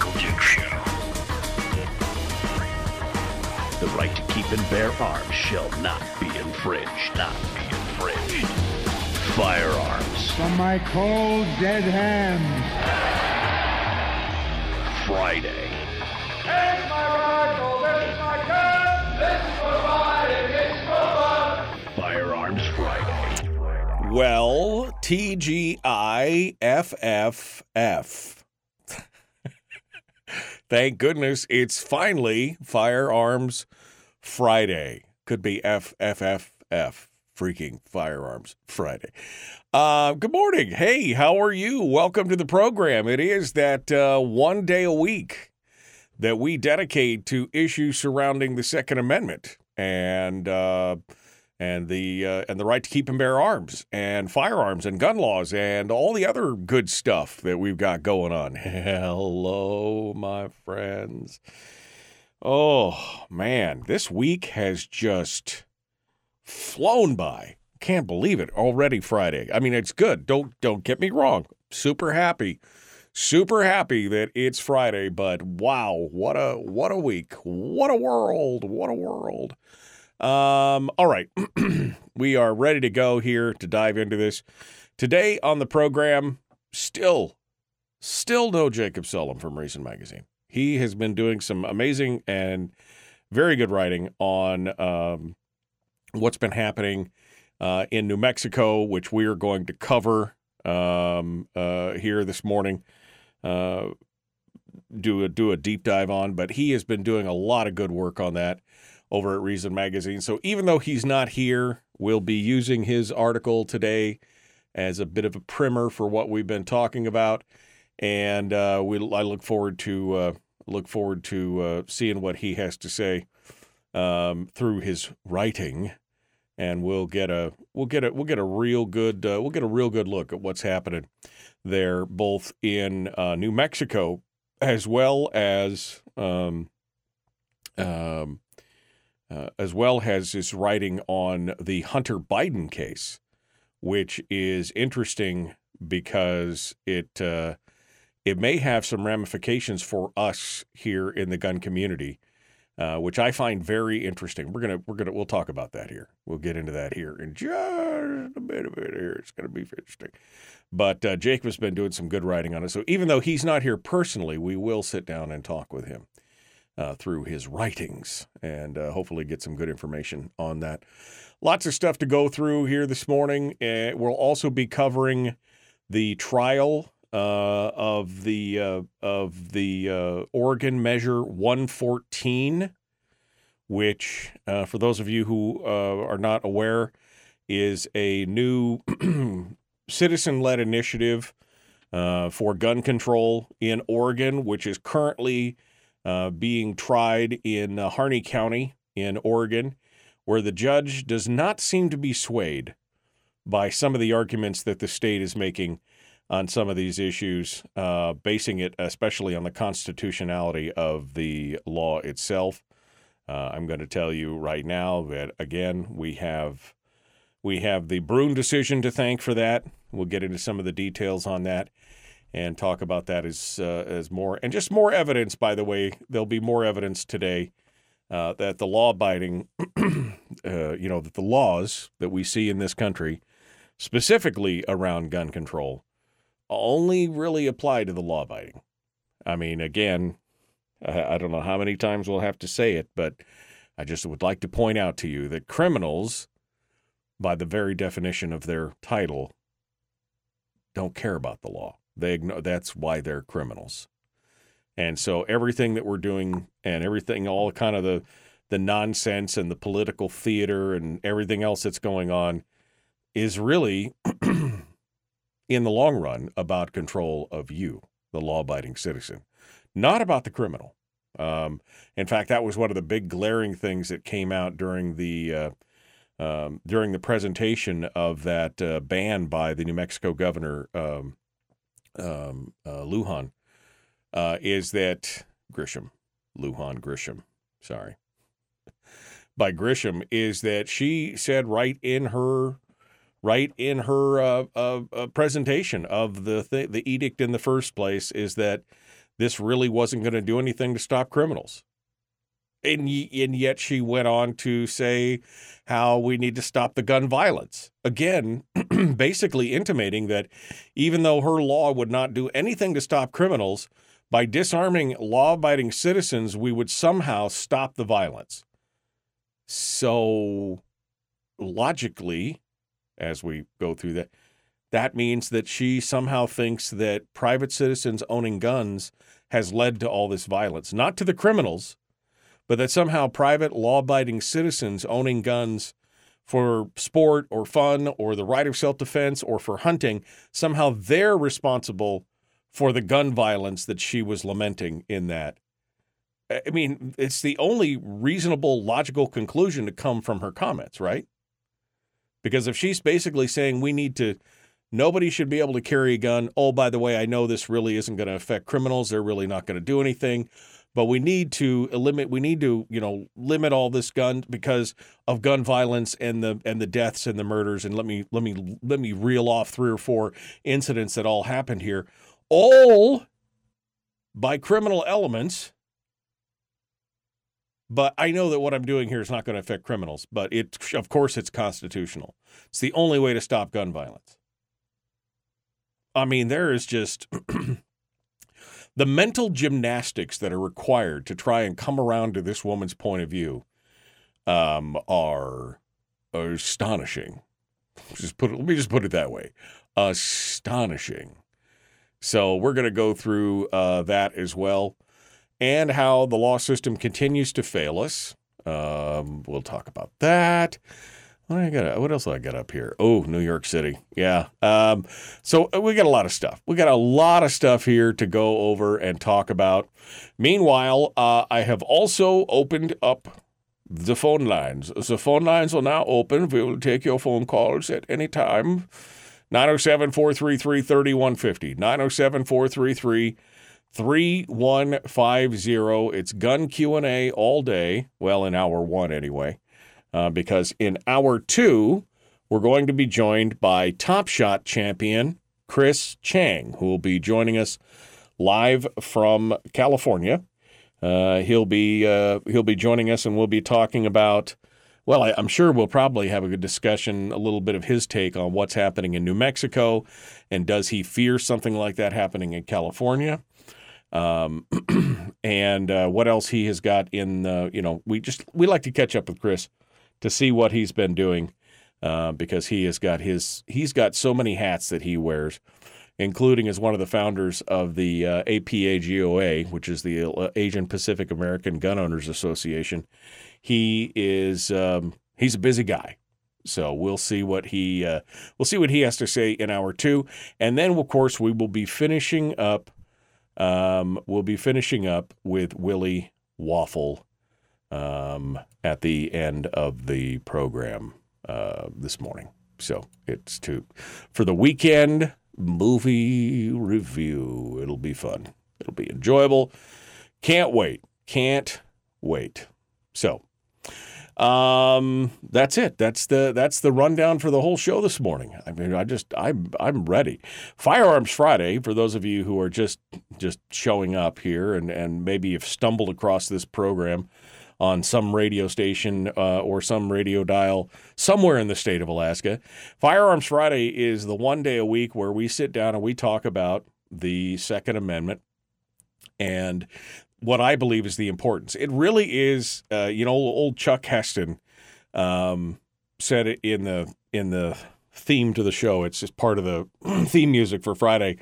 The Michael Duke Show. The right to keep and bear arms shall not be infringed. Not be infringed. Firearms From my cold, dead hands. Friday. Here's my rifle. This is my gun. This is for mine. This is for fun. Firearms Friday. Well, TGIFFF. Thank goodness it's finally Firearms Friday. Could be FFFF, freaking Firearms Friday. Uh, good morning. Hey, how are you? Welcome to the program. It is that uh, one day a week that we dedicate to issues surrounding the Second Amendment and uh, and the uh, and the right to keep and bear arms and firearms and gun laws and all the other good stuff that we've got going on. Hello, my friends. Oh man, this week has just flown by. Can't believe it. Already Friday. I mean, it's good. Don't don't get me wrong. Super happy. Super happy that it's Friday, but wow, what a what a week. What a world. What a world. Um, all right. we are ready to go here to dive into this. Today on the program, still, still no Jacob Sullum from Reason Magazine. He has been doing some amazing and very good writing on um, what's been happening uh, in New Mexico, which we are going to cover um, uh, here this morning. Uh, do a do a deep dive on, but he has been doing a lot of good work on that over at Reason Magazine. So even though he's not here, we'll be using his article today as a bit of a primer for what we've been talking about, and uh, we I look forward to uh, look forward to uh, seeing what he has to say um, through his writing, and we'll get a we'll get a we'll get a real good uh, we'll get a real good look at what's happening there, both in uh, New Mexico as well as um, um, uh, as well as his writing on the Hunter Biden case, which is interesting because it uh, it may have some ramifications for us here in the gun community, uh, which I find very interesting. We're gonna we're gonna we'll talk about that here. We'll get into that here in just a bit of it here. It's gonna be interesting. But uh, Jacob's been doing some good writing on it. So even though he's not here personally, we will sit down and talk with him uh, through his writings and uh, hopefully get some good information on that. Lots of stuff to go through here this morning. Uh, we'll also be covering the trial uh, of the uh, of the uh, Oregon Measure 114, which, for those of you who are not aware, is a new citizen-led initiative for gun control in Oregon, which is currently uh, being tried in uh, Harney County in Oregon, where the judge does not seem to be swayed by some of the arguments that the state is making on some of these issues, uh, basing it especially on the constitutionality of the law itself. Uh, I'm going to tell you right now that again we have we have the Bruen decision to thank for that. We'll get into some of the details on that and talk about that as uh, as more and just more evidence. By the way, there'll be more evidence today uh, that the law-abiding, uh, you know, that the laws that we see in this country, specifically around gun control, only really apply to the law-abiding. I mean, again, I, I don't know how many times we'll have to say it, but I just would like to point out to you that criminals, by the very definition of their title, don't care about the law. They ignore, that's why they're criminals. And so everything that we're doing and everything, all kind of the the nonsense and the political theater and everything else that's going on is really in the long run about control of you the law abiding citizen, not about the criminal. Um, in fact, that was one of the big glaring things that came out during the uh, um, during the presentation of that uh, ban by the New Mexico governor um, um, uh, Lujan. Uh, is that Grisham, Lujan Grisham? Sorry, by Grisham is that she said right in her right in her uh, uh, uh, presentation of the th- the edict in the first place is that this really wasn't going to do anything to stop criminals. And, and yet she went on to say how we need to stop the gun violence. Again, basically intimating that even though her law would not do anything to stop criminals, by disarming law abiding citizens, we would somehow stop the violence. So, logically, as we go through that, that means that she somehow thinks that private citizens owning guns has led to all this violence, not to the criminals, but that somehow private law abiding citizens owning guns for sport or fun or the right of self defense or for hunting, somehow they're responsible for the gun violence that she was lamenting in that. I mean, it's the only reasonable, logical conclusion to come from her comments, right? Because if she's basically saying we need to, nobody should be able to carry a gun. Oh, by the way, I know this really isn't going to affect criminals. They're really not going to do anything. But we need to limit. We need to, you know, limit all this gun because of gun violence and the and the deaths and the murders. And let me let me let me reel off three or four incidents that all happened here, all by criminal elements but I know that what I'm doing here is not going to affect criminals, but it of course it's constitutional. It's the only way to stop gun violence. I mean, there is just the mental gymnastics that are required to try and come around to this woman's point of view um, are, astonishing. Just put it, let me just put it that way, astonishing. So we're going to go through uh, that as well and how the law system continues to fail us. Um, we'll talk about that. What, I got, what else I got up here? Oh, New York City. Yeah. Um, so uh, we got a lot of stuff. We got a lot of stuff here to go over and talk about. Meanwhile, uh, I have also opened up the phone lines. The phone lines are now open. We will take your phone calls at any time. 907 433 3150. 907 433 3150. It's gun Q&A all day. Well, in hour 1 anyway. Uh, because in hour 2, we're going to be joined by Top Shot champion Chris Cheng, who will be joining us live from California. Uh, he'll be uh, he'll be joining us, and we'll be talking about. Well, I, I'm sure we'll probably have a good discussion, a little bit of his take on what's happening in New Mexico, and does he fear something like that happening in California? um, and uh, what else he has got in the, you know, we just we like to catch up with Chris to see what he's been doing uh, because he has got his he's got so many hats that he wears, including as one of the founders of the uh, APAGOA, which is the uh, Asian Pacific American Gun Owners Association. He is um, he's a busy guy. So we'll see what he uh, we'll see what he has to say in hour two, and then of course we will be finishing up um, we'll be finishing up with Willie Waffle um, at the end of the program uh, this morning. So it's to for the weekend movie review. It'll be fun. It'll be enjoyable. Can't wait. Can't wait. So um, that's it. That's the that's the rundown for the whole show this morning. I mean, I just I'm I'm ready. Firearms Friday for those of you who are just just showing up here and and maybe have stumbled across this program on some radio station uh, or some radio dial somewhere in the state of Alaska. Firearms Friday is the one day a week where we sit down and we talk about the Second Amendment and what I believe is the importance. It really is, uh, you know, old Chuck Heston um, said it in the in the theme to the show. It's just part of the theme music for Friday.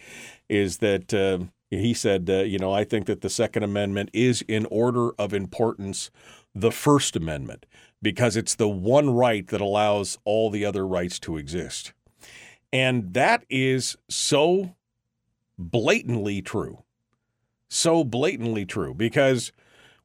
Is that uh, he said, uh, you know, I think that the Second Amendment is in order of importance the First Amendment because it's the one right that allows all the other rights to exist, and that is so blatantly true. So blatantly true because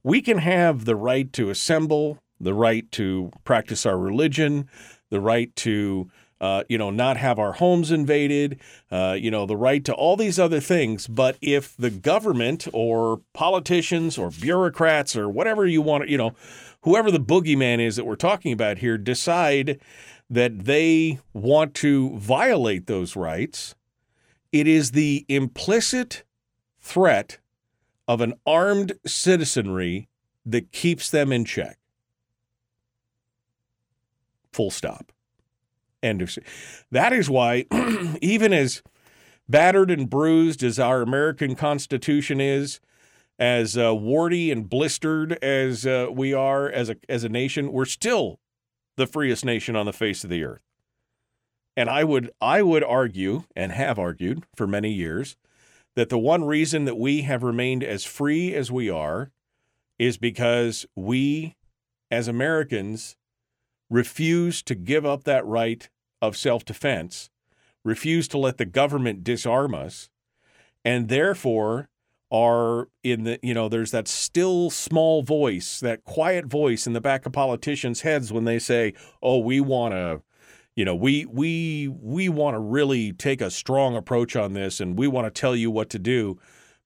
we can have the right to assemble, the right to practice our religion, the right to uh, you know not have our homes invaded, uh, you know the right to all these other things. But if the government or politicians or bureaucrats or whatever you want, to, you know, whoever the boogeyman is that we're talking about here, decide that they want to violate those rights, it is the implicit threat of an armed citizenry that keeps them in check. Full stop. End of. That is why, even as battered and bruised as our American Constitution is, as uh, warty and blistered as uh, we are as a as a nation, we're still the freest nation on the face of the earth. And I would I would argue and have argued for many years that the one reason that we have remained as free as we are is because we as Americans refuse to give up that right of self-defense, refuse to let the government disarm us, and therefore are in the you know there's that still small voice that quiet voice in the back of politicians heads when they say oh we want to you know we we we want to really take a strong approach on this and we want to tell you what to do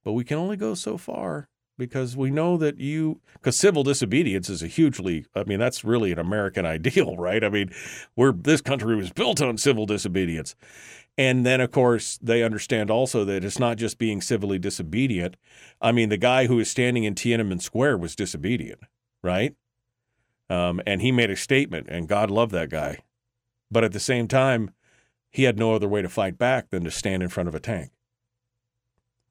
but we can only go so far because we know that you because civil disobedience is a hugely i mean that's really an american ideal right i mean we're this country was built on civil disobedience and then, of course, they understand also that it's not just being civilly disobedient. I mean, the guy who was standing in Tiananmen Square was disobedient, right? Um, and he made a statement, and God loved that guy. But at the same time, he had no other way to fight back than to stand in front of a tank.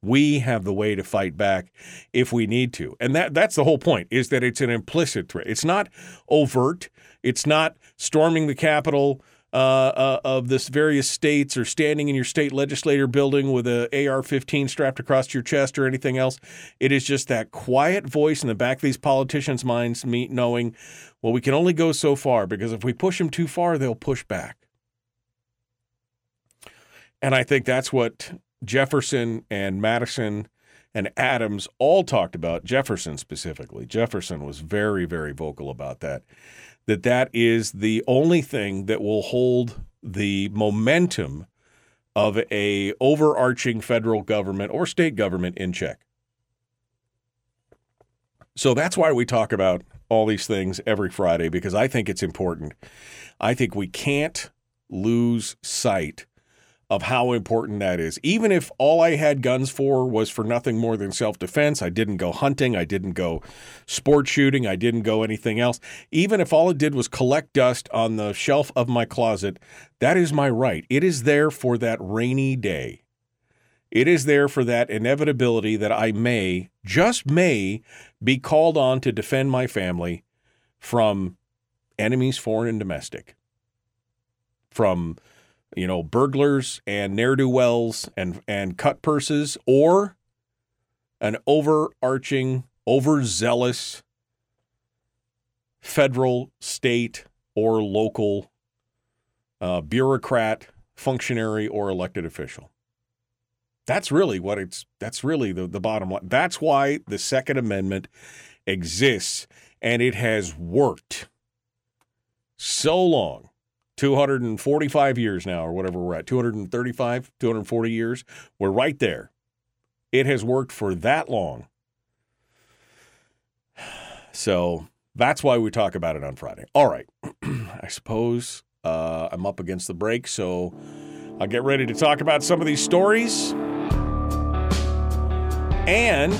We have the way to fight back if we need to. And that that's the whole point is that it's an implicit threat. It's not overt. It's not storming the Capitol, uh, uh, of this various states or standing in your state legislator building with a AR-15 strapped across your chest or anything else. It is just that quiet voice in the back of these politicians' minds, me knowing, well, we can only go so far because if we push them too far, they'll push back. And I think that's what Jefferson and Madison and Adams all talked about. Jefferson specifically. Jefferson was very, very vocal about that that that is the only thing that will hold the momentum of a overarching federal government or state government in check. So that's why we talk about all these things every Friday because I think it's important. I think we can't lose sight of how important that is. Even if all I had guns for was for nothing more than self defense, I didn't go hunting, I didn't go sport shooting, I didn't go anything else. Even if all it did was collect dust on the shelf of my closet, that is my right. It is there for that rainy day. It is there for that inevitability that I may, just may, be called on to defend my family from enemies, foreign and domestic, from you know, burglars and ne'er do wells and and cut purses, or an overarching, overzealous federal, state, or local uh, bureaucrat, functionary, or elected official. That's really what it's. That's really the the bottom line. That's why the Second Amendment exists, and it has worked so long 245 years now, or whatever we're at, 235, 240 years. We're right there. It has worked for that long. So that's why we talk about it on Friday. All right. I suppose uh, I'm up against the break, so I'll get ready to talk about some of these stories. And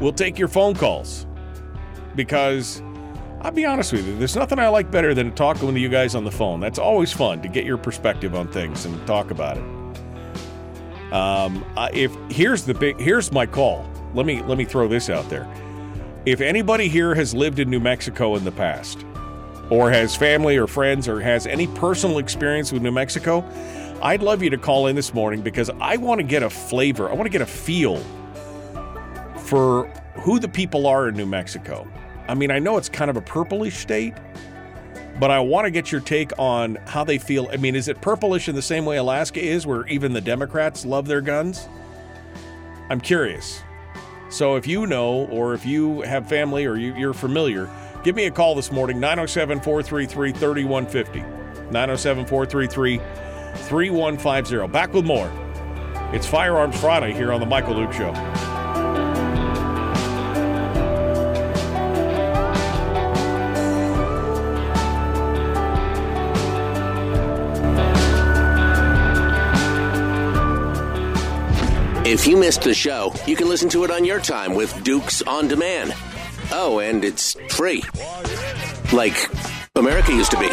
we'll take your phone calls because I'll be honest with you, there's nothing I like better than talking to you guys on the phone. That's always fun to get your perspective on things and talk about it. Um, if here's the big here's my call. Let me let me throw this out there. If anybody here has lived in New Mexico in the past, or has family or friends, or has any personal experience with New Mexico, I'd love you to call in this morning because I want to get a flavor. I want to get a feel for who the people are in New Mexico. I mean, I know it's kind of a purplish state, but I want to get your take on how they feel. I mean, is it purplish in the same way Alaska is, where even the Democrats love their guns? I'm curious. So if you know, or if you have family, or you, you're familiar, give me a call this morning 907 433 3150. 907 433 3150. Back with more. It's Firearms Friday here on The Michael Duke Show. If you missed the show, you can listen to it on your time with Dukes on Demand. Oh, and it's free. Like America used to be.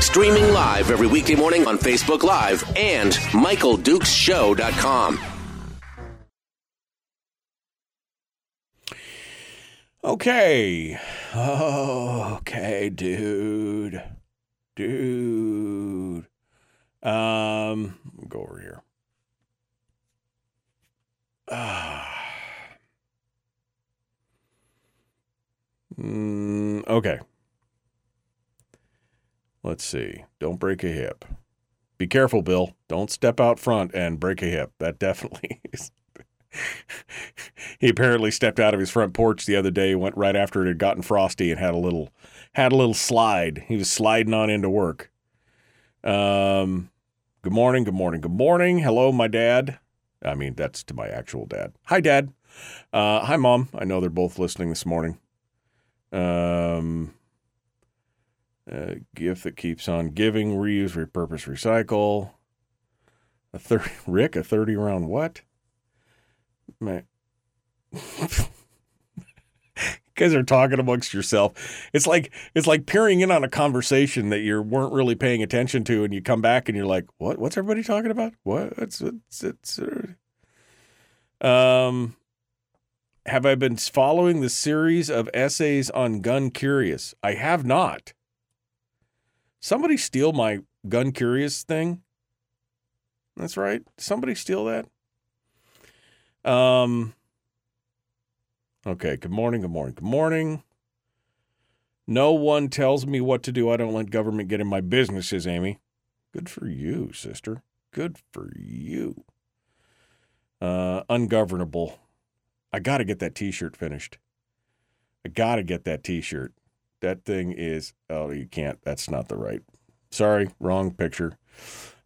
Streaming live every weekday morning on Facebook Live and MichaelDukesShow.com. Okay. Okay, dude. Dude. Um, go over here. Ah. Mm, okay. Let's see. Don't break a hip. Be careful, Bill. Don't step out front and break a hip. That definitely is. he apparently stepped out of his front porch the other day, went right after it had gotten frosty and had a little had a little slide. He was sliding on into work. Um good morning, good morning, good morning. Hello, my dad. I mean, that's to my actual dad. Hi, Dad. Uh, hi, Mom. I know they're both listening this morning. Um, a gift that keeps on giving, reuse, repurpose, recycle. A thirty, Rick, a thirty round what? Man, guys are talking amongst yourself. It's like it's like peering in on a conversation that you weren't really paying attention to, and you come back and you're like, "What? What's everybody talking about? What? It's it's it's." uh, Um, have I been following the series of essays on Gun Curious? I have not. Somebody steal my Gun Curious thing. That's right. Somebody steal that. Um. Okay. Good morning. Good morning. Good morning. No one tells me what to do. I don't let government get in my business, says Amy. Good for you, sister. Good for you. Uh, ungovernable. I got to get that t shirt finished. I got to get that t shirt. That thing is, oh, you can't. That's not the right. Sorry, wrong picture.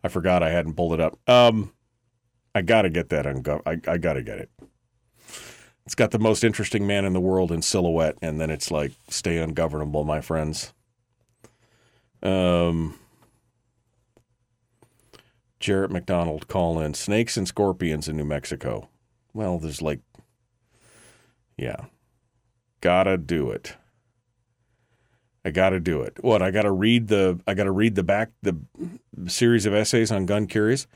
I forgot I hadn't pulled it up. Um, I got to get that ungov. I, I got to get it. It's got the most interesting man in the world in silhouette, and then it's like, stay ungovernable, my friends. Um, Jarrett McDonald call in snakes and scorpions in New Mexico. Well, there's like, yeah, gotta do it. I gotta do it. What? I gotta read the. I gotta read the back the series of essays on gun curious.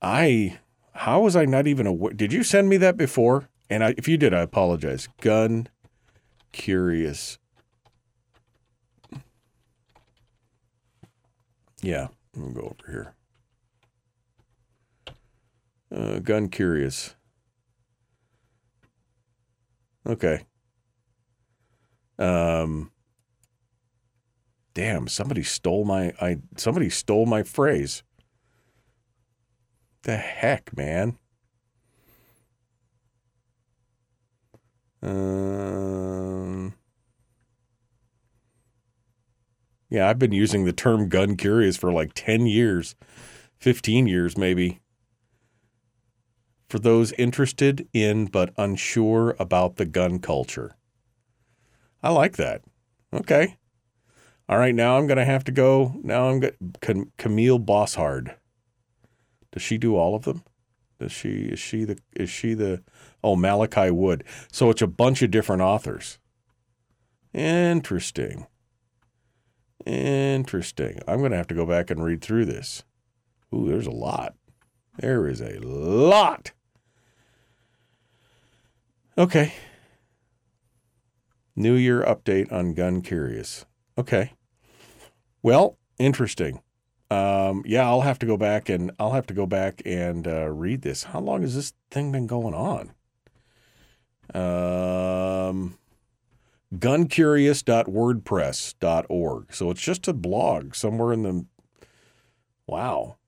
I. How was I not even aware? Did you send me that before? And I, if you did, I apologize. Gun curious. Yeah, let me go over here. Uh, gun curious. Okay. Um. Damn! Somebody stole my. I somebody stole my phrase. The heck, man. Um. Yeah, I've been using the term gun curious for like 10 years, 15 years maybe. For those interested in but unsure about the gun culture. I like that. Okay. All right, now I'm going to have to go. Now I'm going Cam- Camille Bosshard. Does she do all of them? Does she is she the is she the oh Malachi Wood. So it's a bunch of different authors. Interesting. Interesting. I'm going to have to go back and read through this. Ooh, there's a lot. There is a lot. Okay. New Year update on Gun Curious. Okay. Well, interesting. Um, yeah, I'll have to go back and I'll have to go back and uh, read this. How long has this thing been going on? Um, guncurious.wordpress.org. So it's just a blog somewhere in the. Wow.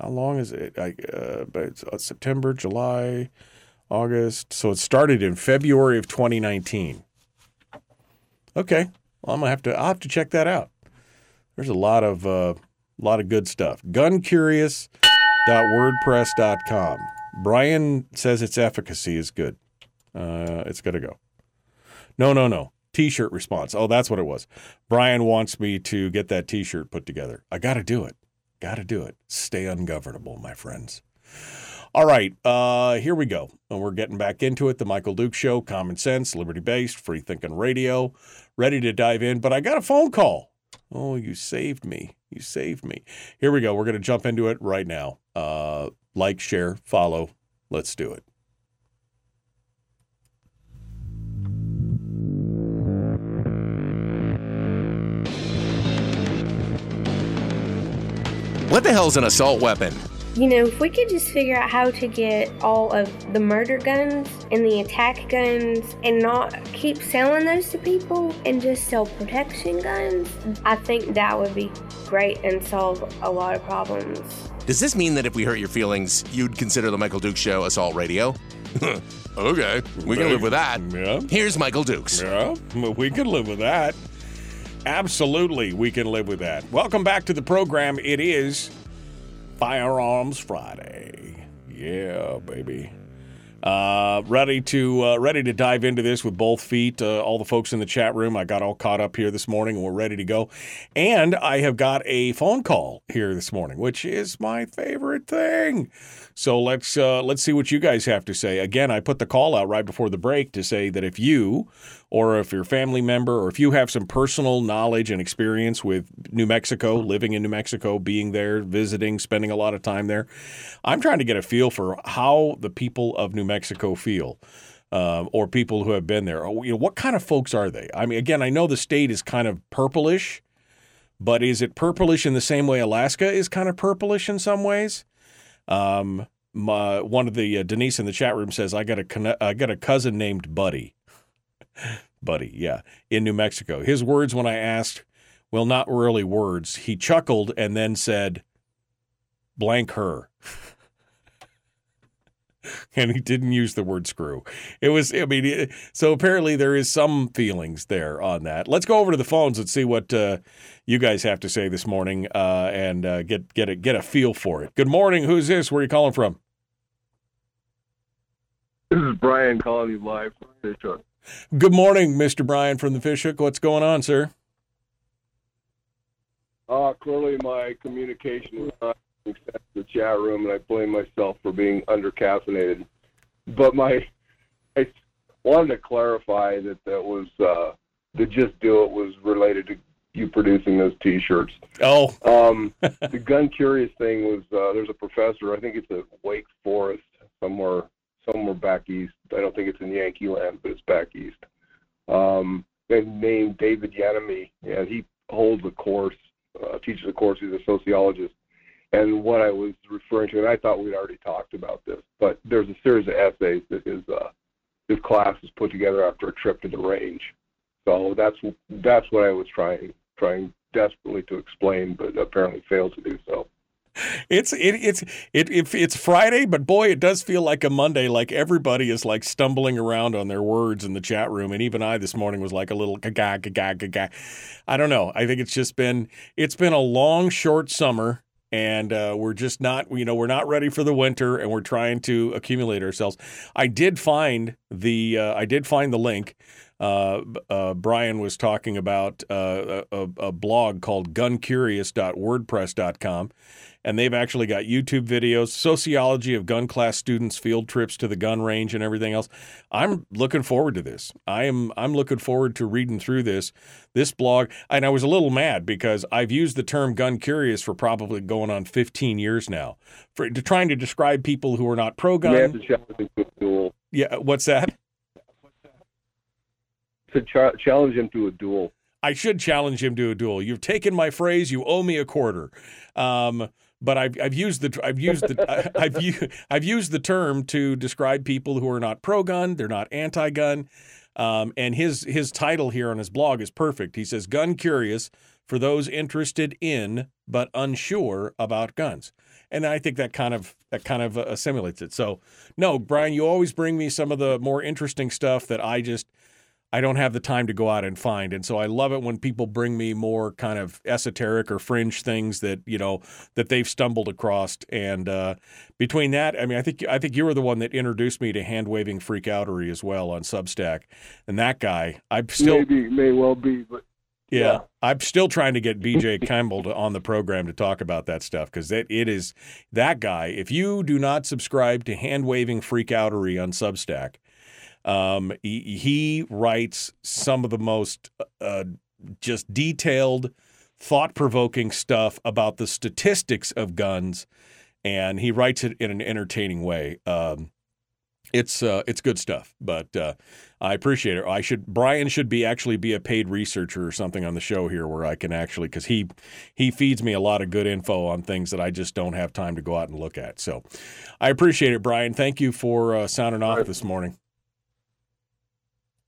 how long is it? I, uh, it's, uh, September, July, August. So it started in February of 2019. Okay, well, I'm gonna have to. I'll have to check that out. There's a lot of uh, lot of good stuff. Guncurious.wordpress.com. Brian says its efficacy is good. Uh, it's got to go. No, no, no. T-shirt response. Oh, that's what it was. Brian wants me to get that T-shirt put together. I got to do it. Got to do it. Stay ungovernable, my friends. All right, uh, here we go. And we're getting back into it. The Michael Duke Show, common sense, liberty based, free thinking radio. Ready to dive in, but I got a phone call. Oh, you saved me. You saved me. Here we go. We're going to jump into it right now. Uh, like, share, follow. Let's do it. What the hell is an assault weapon? You know, if we could just figure out how to get all of the murder guns and the attack guns and not keep selling those to people and just sell protection guns, I think that would be great and solve a lot of problems. Does this mean that if we hurt your feelings, you'd consider the Michael Dukes Show assault radio? okay, we can live with that. Yeah. Here's Michael Dukes. Yeah, we can live with that. Absolutely, we can live with that. Welcome back to the program. It is Firearms Friday. Yeah, baby. Uh, ready to uh, ready to dive into this with both feet. Uh, all the folks in the chat room, I got all caught up here this morning, and we're ready to go. And I have got a phone call here this morning, which is my favorite thing. So let's uh, let's see what you guys have to say. Again, I put the call out right before the break to say that if you or if your family member or if you have some personal knowledge and experience with New Mexico, living in New Mexico, being there, visiting, spending a lot of time there, I'm trying to get a feel for how the people of New Mexico feel. Um, or people who have been there. You know, what kind of folks are they? I mean, again, I know the state is kind of purplish, but is it purplish in the same way Alaska is kind of purplish in some ways? Um, my, one of the uh, Denise in the chat room says I got a I got a cousin named Buddy. Buddy, yeah, in New Mexico. His words when I asked, well, not really words. He chuckled and then said, "Blank her." and he didn't use the word screw. It was, I mean, it, so apparently there is some feelings there on that. Let's go over to the phones and see what uh, you guys have to say this morning, uh, and uh, get get a get a feel for it. Good morning. Who's this? Where are you calling from? This is Brian calling you live from the Fishhook. Good morning, Mr. Brian from the Fishhook. What's going on, sir? Uh, clearly my communication was not the chat room, and I blame myself for being undercaffeinated. But my, I wanted to clarify that that was uh, the just do it was related to you producing those T-shirts. Oh, Um, the gun curious thing was uh, there's a professor. I think it's at Wake Forest somewhere somewhere back east. I don't think it's in Yankee land, but it's back east. Um, and named David Yamane, and he holds a course, uh, teaches a course. He's a sociologist. And what I was referring to, and I thought we'd already talked about this, but there's a series of essays that his uh, his class has put together after a trip to the range. So that's that's what I was trying trying desperately to explain, but apparently failed to do so. it's it, it's it, it it's Friday, but boy, it does feel like a Monday. Like everybody is like stumbling around on their words in the chat room, and even I this morning was like a little gaga gaga gaga. I don't know. I think it's just been it's been a long, short summer, and uh, we're just not you know we're not ready for the winter, and we're trying to accumulate ourselves. I did find the uh, I did find the link. Uh, uh, Brian was talking about uh, a, a blog called guncurious.wordpress.com and they've actually got YouTube videos, sociology of gun class students, field trips to the gun range, and everything else. I'm looking forward to this. I am I'm looking forward to reading through this this blog. And I was a little mad because I've used the term gun curious for probably going on 15 years now, for to trying to describe people who are not pro gun. to challenge him to a duel. Yeah, what's that? To cha- challenge him to a duel. I should challenge him to a duel. You've taken my phrase. You owe me a quarter. Um, but I've, I've used the I've used the I've u- I've used the term to describe people who are not pro gun. They're not anti gun. Um, and his his title here on his blog is perfect. He says, "Gun curious." for those interested in but unsure about guns. And I think that kind of that kind of assimilates it. So, no, Brian, you always bring me some of the more interesting stuff that I just I don't have the time to go out and find. And so I love it when people bring me more kind of esoteric or fringe things that, you know, that they've stumbled across. And uh, between that, I mean, I think I think you were the one that introduced me to hand waving freakoutery as well on Substack. And that guy, I'm still maybe may well be, but yeah, Yeah. I'm still trying to get BJ Campbell to, on the program to talk about that stuff because it, it is that guy. If you do not subscribe to hand waving freakoutery on Substack, um, he, he writes some of the most uh, just detailed, thought provoking stuff about the statistics of guns, and he writes it in an entertaining way. Um, it's uh, it's good stuff, but uh, I appreciate it. I should Brian should be actually be a paid researcher or something on the show here where I can actually because he he feeds me a lot of good info on things that I just don't have time to go out and look at. So I appreciate it, Brian. Thank you for uh, sounding off this morning.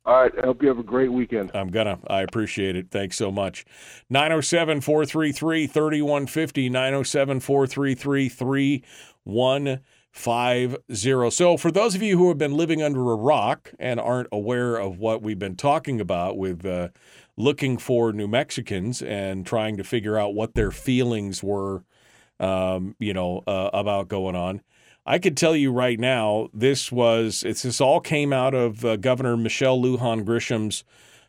All right. I hope you have a great weekend. I'm gonna. I appreciate it. Thanks so much. 907 433 3150. 907 433 3150. So, for those of you who have been living under a rock and aren't aware of what we've been talking about with uh, looking for New Mexicans and trying to figure out what their feelings were, um, you know, uh, about going on. I could tell you right now, this was this all came out of uh, Governor Michelle Lujan Grisham's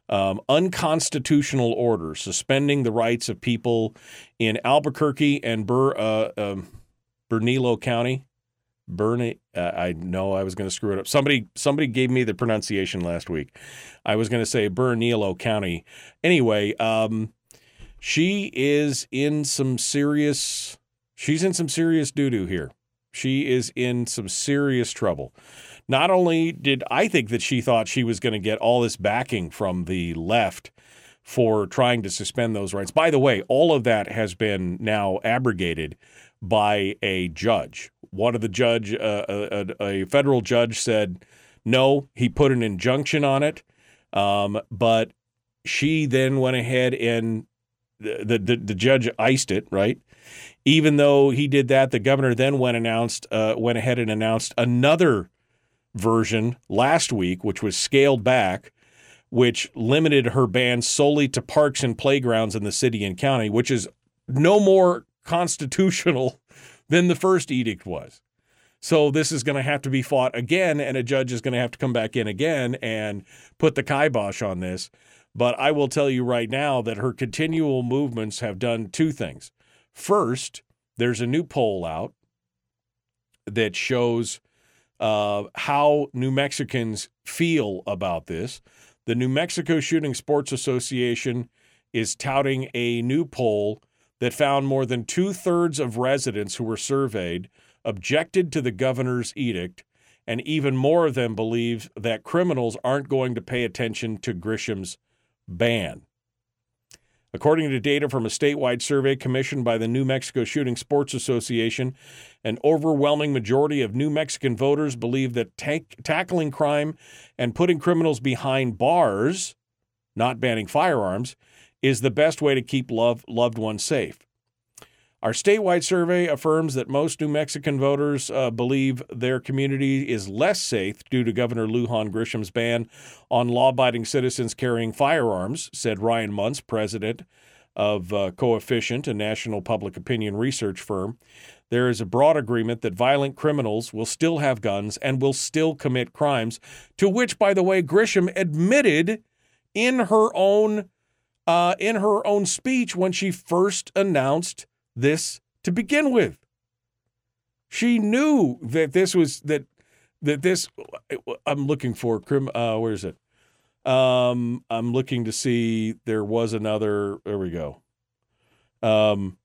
um, unconstitutional order suspending the rights of people in Albuquerque and Bur, uh, um, County. Bernie, uh, I know I was going to screw it up. Somebody, somebody gave me the pronunciation last week. I was going to say Bernilo County. Anyway, um, she is in some serious. She's in some serious doo doo here. She is in some serious trouble. Not only did I think that she thought she was going to get all this backing from the left for trying to suspend those rights. By the way, all of that has been now abrogated by a judge. One of the judge, uh, a, a, a federal judge, said no. He put an injunction on it, um, but she then went ahead and the, the the judge iced it right. Even though he did that, the governor then went announced uh, went ahead and announced another version last week, which was scaled back, which limited her ban solely to parks and playgrounds in the city and county, which is no more constitutional than the first edict was. So this is going to have to be fought again, and a judge is going to have to come back in again and put the kibosh on this. But I will tell you right now that her continual movements have done two things. First, there's a new poll out that shows uh, how New Mexicans feel about this. The New Mexico Shooting Sports Association is touting a new poll that found more than two thirds of residents who were surveyed objected to the governor's edict, and even more of them believe that criminals aren't going to pay attention to Grisham's ban. According to data from a statewide survey commissioned by the New Mexico Shooting Sports Association, an overwhelming majority of New Mexican voters believe that ta- tackling crime and putting criminals behind bars, not banning firearms, is the best way to keep love, loved ones safe. Our statewide survey affirms that most New Mexican voters uh, believe their community is less safe due to Governor Lujan Grisham's ban on law abiding citizens carrying firearms, said Ryan Munce, president of uh, Coefficient, a national public opinion research firm. There is a broad agreement that violent criminals will still have guns and will still commit crimes, to which, by the way, Grisham admitted in her own uh, in her own speech when she first announced this to begin with. She knew that this was that that this. I'm looking for crim. Uh, where is it? Um, I'm looking to see there was another. There we go. Um,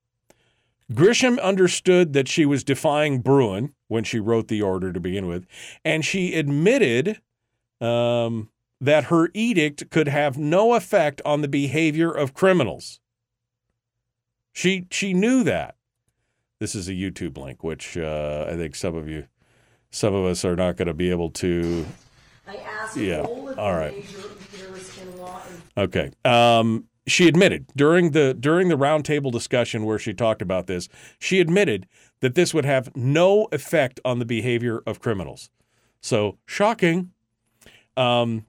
Grisham understood that she was defying Bruen when she wrote the order to begin with, and she admitted um, that her edict could have no effect on the behavior of criminals. She she knew that. This is a YouTube link, which uh, I think some of you, some of us are not going to be able to. I asked Yeah. all of the right. major leaders in law Okay. Um, she admitted during the during the roundtable discussion where she talked about this, she admitted that this would have no effect on the behavior of criminals. So shocking. Um,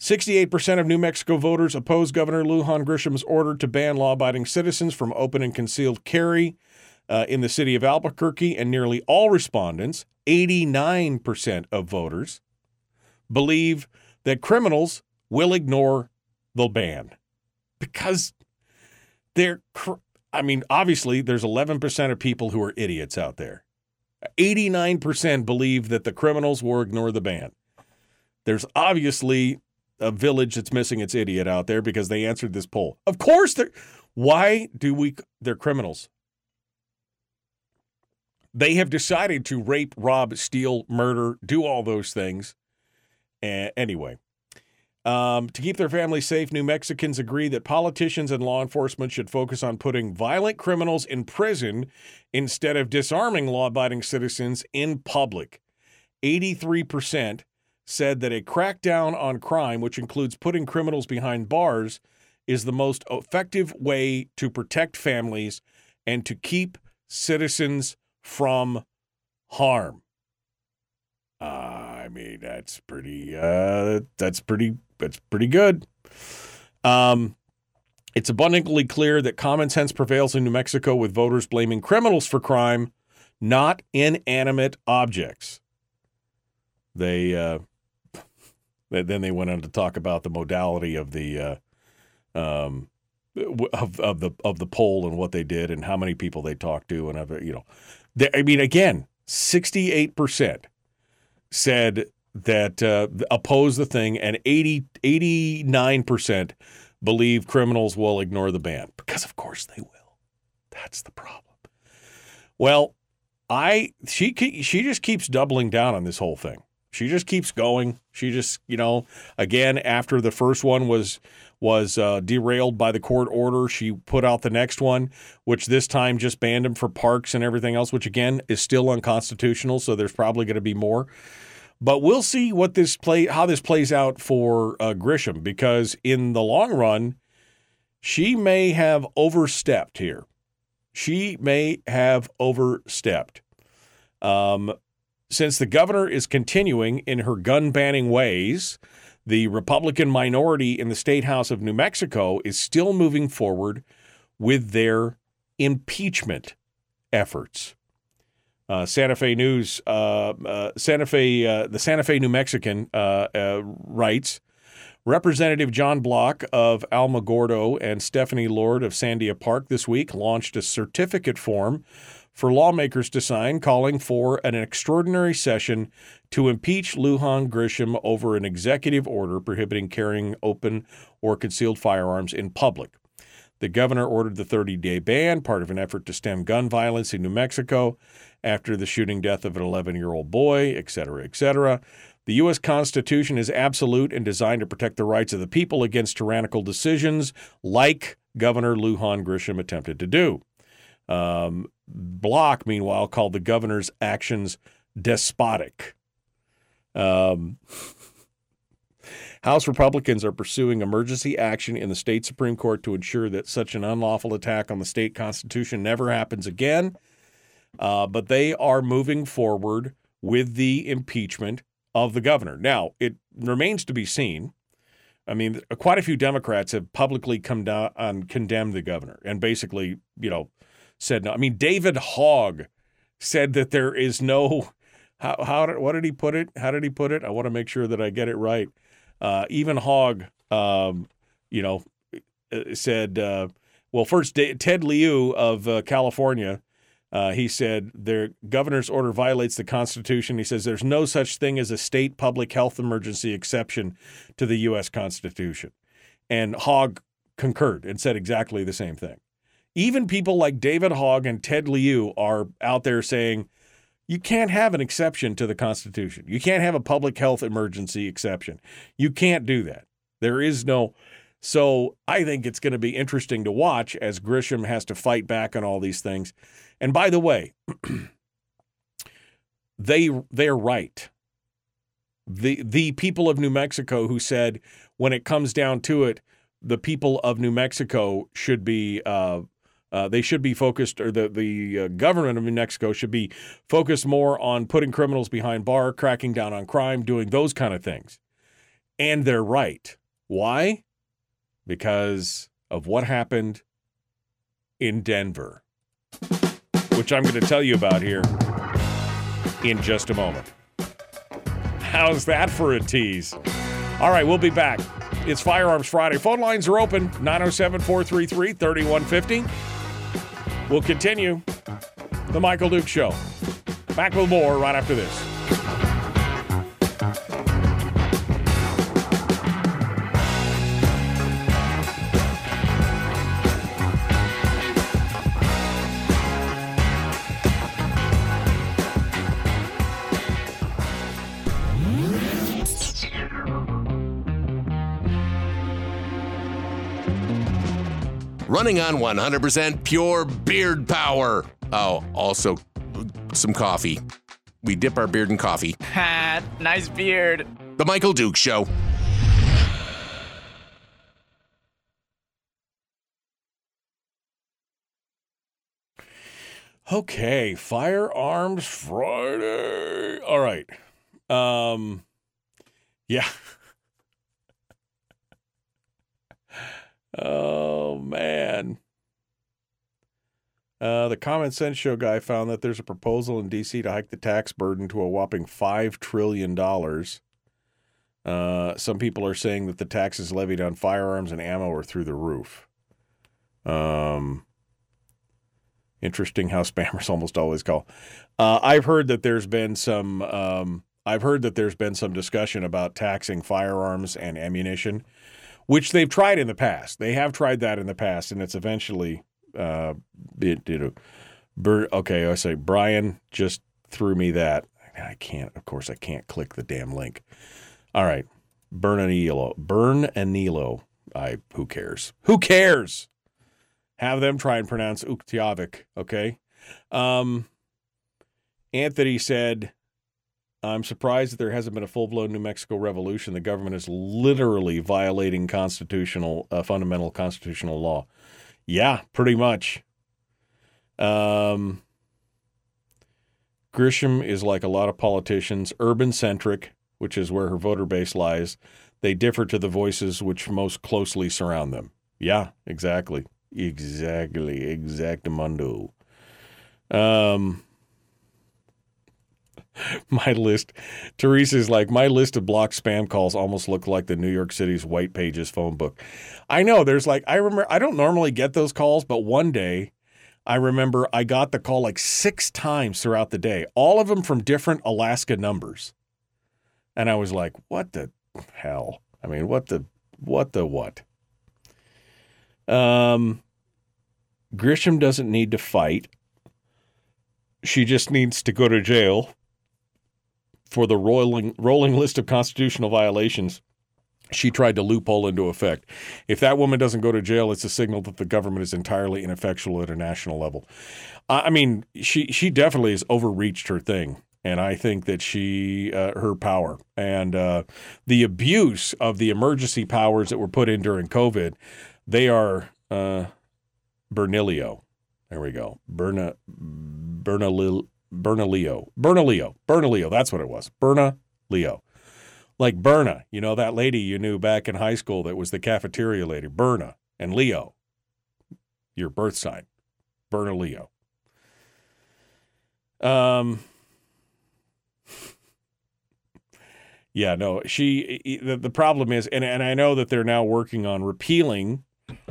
68% of New Mexico voters oppose Governor Lujan Grisham's order to ban law abiding citizens from open and concealed carry uh, in the city of Albuquerque, and nearly all respondents, 89% of voters, believe that criminals will ignore the ban because they're, cr- I mean, obviously, there's 11% of people who are idiots out there. 89% believe that the criminals will ignore the ban. There's obviously a village that's missing its idiot out there because they answered this poll. Of course, they're. Why do we? They're criminals. They have decided to rape, rob, steal, murder, do all those things. Uh, anyway, um, to keep their families safe, New Mexicans agree that politicians and law enforcement should focus on putting violent criminals in prison instead of disarming law abiding citizens in public. 83% said that a crackdown on crime, which includes putting criminals behind bars, is the most effective way to protect families and to keep citizens from harm. Uh, I mean, that's pretty. Uh, that's pretty. That's pretty good. Um, it's abundantly clear that common sense prevails in New Mexico, with voters blaming criminals for crime, not inanimate objects. They uh, then they went on to talk about the modality of the uh, um, of of the of the poll and what they did and how many people they talked to and other you know, they, I mean again, sixty eight percent said that uh, oppose the thing and 89 percent believe criminals will ignore the ban because of course they will. That's the problem. Well, I she she just keeps doubling down on this whole thing. She just keeps going. She just, you know, again after the first one was was uh, derailed by the court order, she put out the next one, which this time just banned him for parks and everything else, which again is still unconstitutional. So there's probably going to be more. But we'll see what this play how this plays out for uh, Grisham because in the long run, she may have overstepped here. She may have overstepped. Um, since the governor is continuing in her gun banning ways, the Republican minority in the state house of New Mexico is still moving forward with their impeachment efforts. Uh, Santa Fe News, uh, uh, Santa Fe, uh, the Santa Fe New Mexican uh, uh, writes Representative John Block of Alamogordo and Stefani Lord of Sandia Park this week launched a certificate form for lawmakers to sign calling for an extraordinary session to impeach Lujan Grisham over an executive order prohibiting carrying open or concealed firearms in public. The governor ordered the 30 day ban, part of an effort to stem gun violence in New Mexico after the shooting death of an 11 year old boy, et cetera, et cetera. The U.S. Constitution is absolute and designed to protect the rights of the people against tyrannical decisions like Governor Lujan Grisham attempted to do. Um, Block, meanwhile, called the governor's actions despotic. Um, House Republicans are pursuing emergency action in the state Supreme Court to ensure that such an unlawful attack on the state constitution never happens again. Uh, but they are moving forward with the impeachment of the governor. Now, it remains to be seen. I mean, quite a few Democrats have publicly come down and condemned the governor and basically, you know, said no. I mean, David Hogg said that there is no. How, how did, what did he put it? How did he put it? I want to make sure that I get it right. Uh, even Hogg, um, you know, uh, said, uh, well, first, Ted Lieu of uh, California, uh, he said their governor's order violates the Constitution. He says there's no such thing as a state public health emergency exception to the U.S. Constitution. And Hogg concurred and said exactly the same thing. Even people like David Hogg and Ted Lieu are out there saying you can't have an exception to the Constitution. You can't have a public health emergency exception. You can't do that. There is no. So I think it's going to be interesting to watch as Grisham has to fight back on all these things. And by the way, they they're right. The the people of New Mexico who said when it comes down to it, the people of New Mexico should be uh, uh, they should be focused, or the the uh, government of New Mexico should be focused more on putting criminals behind bar, cracking down on crime, doing those kind of things. And they're right. Why? Because of what happened in Denver, which I'm going to tell you about here in just a moment. How's that for a tease? All right, we'll be back. It's Firearms Friday. Phone lines are open 907 433 3150. We'll continue the Michael Duke Show. Back with more right after this. Running on 100% pure beard power. Oh, also some coffee. We dip our beard in coffee. Ha, nice beard. The Michael Duke Show. Okay, Firearms Friday. All right. Um yeah. oh man. Uh, the Common Sense Show guy found that there's a proposal in D.C. to hike the tax burden to a whopping $5 trillion. Uh, some people are saying that the taxes levied on firearms and ammo are through the roof. Um, interesting how spammers almost always call. Uh, I've heard that there's been some. Um, I've heard that there's been some discussion about taxing firearms and ammunition, which they've tried in the past. They have tried that in the past, and it's eventually uh, it, it, Bur- okay, I say Brian just threw me that. I can't, of course, I can't click the damn link. All right, Bernanilo, Bernanilo. I who cares? Who cares? Have them try and pronounce Utqiagvik, okay? Um, Anthony said, I'm surprised that there hasn't been a full blown New Mexico revolution. The government is literally violating constitutional, uh, fundamental constitutional law. Yeah, pretty much. Um, Grisham is like a lot of politicians, urban centric, which is where her voter base lies. They differ to the voices which most closely surround them. Yeah, exactly. Exactly. Exactamundo. Um, my list, Teresa's like, my list of blocked spam calls almost look like the New York City's White Pages phone book. I know there's like, I remember, I don't normally get those calls, but one day I remember I got the call like six times throughout the day, all of them from different Alaska numbers. And I was like, what the hell? I mean, what the, what the what? Um, Grisham doesn't need to fight. She just needs to go to jail for the rolling rolling list of constitutional violations she tried to loophole into effect. If that woman doesn't go to jail, it's a signal that the government is entirely ineffectual at a national level. I mean, she she definitely has overreached her thing, and I think that she uh, her power and uh, the abuse of the emergency powers that were put in during COVID, they are uh, Bernilio. There we go, Berna Bernalil. Bernalillo. Bernalillo. Bernalillo. That's what it was. Berna Leo. Like Berna, you know, that lady you knew back in high school that was the cafeteria lady. Berna and Leo. Your birth sign. Berna Leo. Um, yeah, no, she, the, the problem is, and, and I know that they're now working on repealing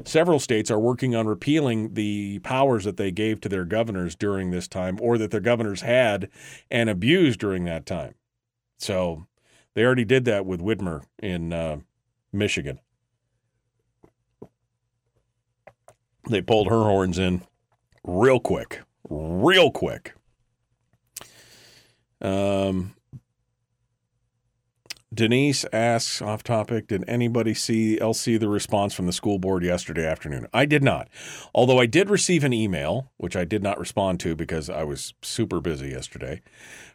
several states are working on repealing the powers that they gave to their governors during this time or that their governors had and abused during that time. So they already did that with Whitmer in uh, Michigan. They pulled her horns in real quick, real quick. Um, Denise asks off topic, did anybody see see the response from the school board yesterday afternoon? I did not. Although I did receive an email, which I did not respond to because I was super busy yesterday,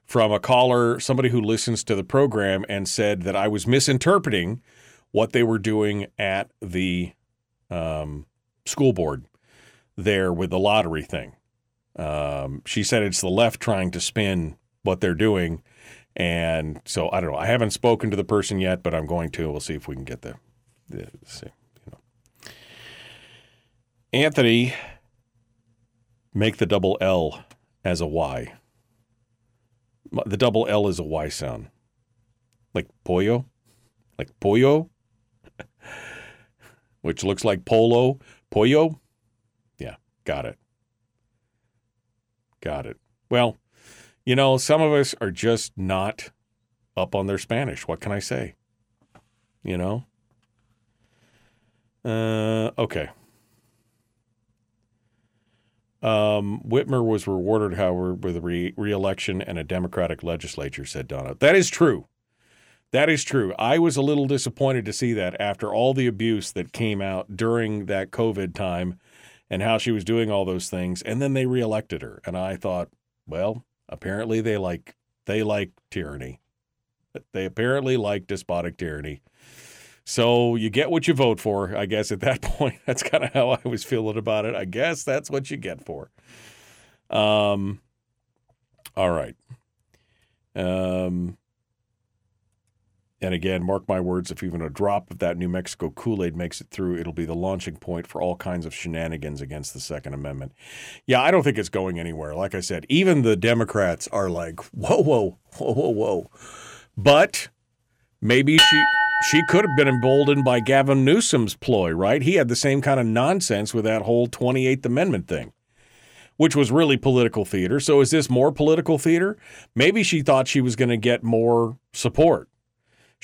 from a caller, somebody who listens to the program and said that I was misinterpreting what they were doing at the um, school board there with the lottery thing. Um, she said it's the left trying to spin what they're doing. And so I don't know. I haven't spoken to the person yet, but I'm going to. We'll see if we can get the, the see, you know. Anthony, make the double L as a Y. The double L is a Y sound. Like pollo? Like pollo? Which looks like polo. Pollo? Yeah, got it. Got it. Well, you know, some of us are just not up on their Spanish. What can I say? You know? Uh, okay. Um, Whitmer was rewarded, however, with a re- election and a Democratic legislature, said Donna. That is true. That is true. I was a little disappointed to see that after all the abuse that came out during that COVID time and how she was doing all those things. And then they reelected her. And I thought, well, apparently they like they like tyranny. They apparently like despotic tyranny. So you get what you vote for, I guess at that point. That's kind of how I was feeling about it. I guess that's what you get for. Um all right. Um and again, mark my words, if even a drop of that New Mexico Kool Aid makes it through, it'll be the launching point for all kinds of shenanigans against the Second Amendment. Yeah, I don't think it's going anywhere. Like I said, even the Democrats are like, whoa, whoa, whoa, whoa, whoa. But maybe she. She could have been emboldened by Gavin Newsom's ploy, right? He had the same kind of nonsense with that whole 28th Amendment thing, which was really political theater. So is this more political theater? Maybe she thought she was going to get more support.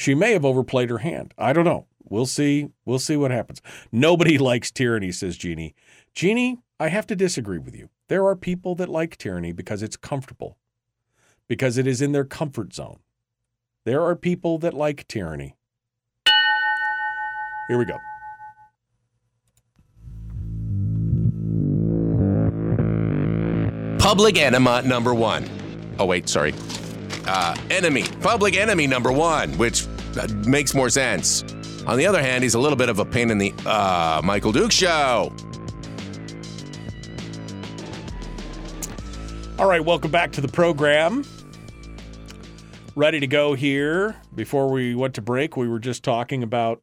She may have overplayed her hand. I don't know. We'll see. We'll see what happens. Nobody likes tyranny, says Jeannie. Jeannie, I have to disagree with you. There are people that like tyranny because it's comfortable, because it is in their comfort zone. There are people that like tyranny. Here we go. Public enema number one. Oh, wait, sorry. Uh, enemy. Public enemy number one, which uh, makes more sense. On the other hand, he's a little bit of a pain in the uh, Michael Duke show. All right, welcome back to the program. Ready to go here. Before we went to break, we were just talking about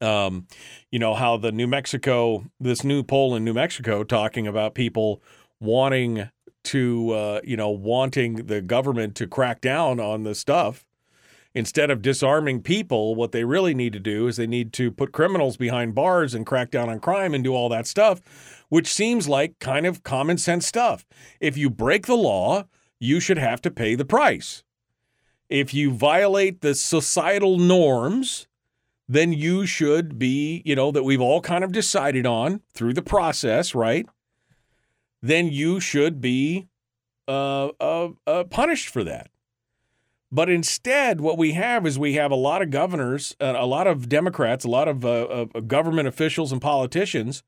um, you know, how the New Mexico, this new poll in New Mexico talking about people wanting to, uh, you know, wanting the government to crack down on the stuff. Instead of disarming people, what they really need to do is they need to put criminals behind bars and crack down on crime and do all that stuff, which seems like kind of common sense stuff. If you break the law, you should have to pay the price. If you violate the societal norms, then you should be, you know, that we've all kind of decided on through the process, right? Then you should be uh, uh, uh, punished for that. But instead, what we have is we have a lot of governors, uh, a lot of Democrats, a lot of uh, government officials and politicians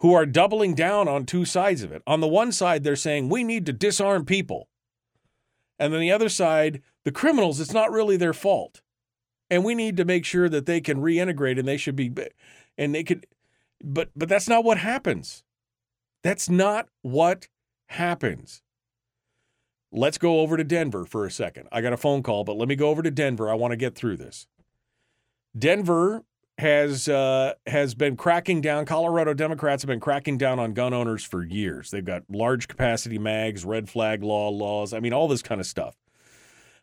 who are doubling down on two sides of it. On the one side, they're saying we need to disarm people. And then the other side, the criminals, it's not really their fault and we need to make sure that they can reintegrate and they should be and they could but but that's not what happens that's not what happens let's go over to denver for a second i got a phone call but let me go over to denver i want to get through this denver has uh, has been cracking down. Colorado Democrats have been cracking down on gun owners for years. They've got large capacity mags, red flag law laws. I mean, all this kind of stuff.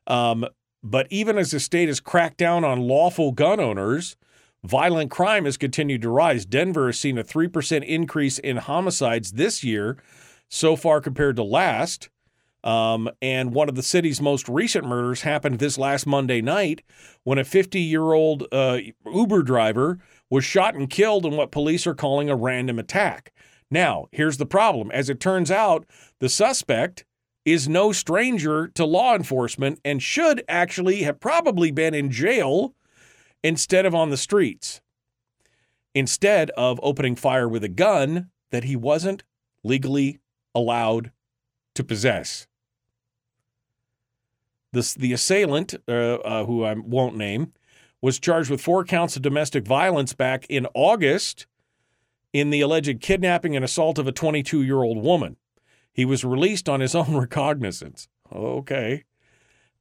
Um, but even as the state has cracked down on lawful gun owners, violent crime has continued to rise. Denver has seen a 3% increase in homicides this year so far compared to last. Um, and one of the city's most recent murders happened this last Monday night when a 50 year old uh, Uber driver was shot and killed in what police are calling a random attack. Now, here's the problem. As it turns out, the suspect is no stranger to law enforcement and should actually have probably been in jail instead of on the streets. Instead of opening fire with a gun that he wasn't legally allowed to possess. The, the assailant, uh, uh, who I won't name, was charged with four counts of domestic violence back in August in the alleged kidnapping and assault of a 22 year old woman. He was released on his own recognizance. Okay.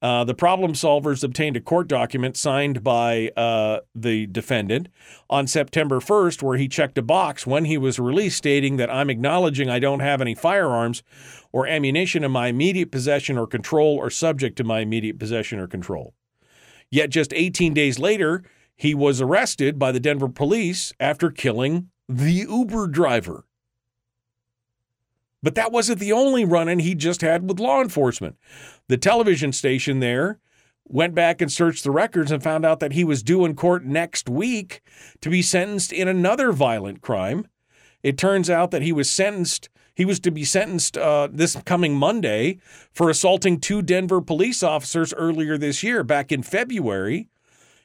Uh, the problem solvers obtained a court document signed by uh, the defendant on September 1st, where he checked a box when he was released, stating that I'm acknowledging I don't have any firearms or ammunition in my immediate possession or control or subject to my immediate possession or control. Yet just 18 days later, he was arrested by the Denver police after killing the Uber driver. But that wasn't the only run in he just had with law enforcement. The television station there went back and searched the records and found out that he was due in court next week to be sentenced in another violent crime. It turns out that he was sentenced, he was to be sentenced uh, this coming Monday for assaulting two Denver police officers earlier this year, back in February.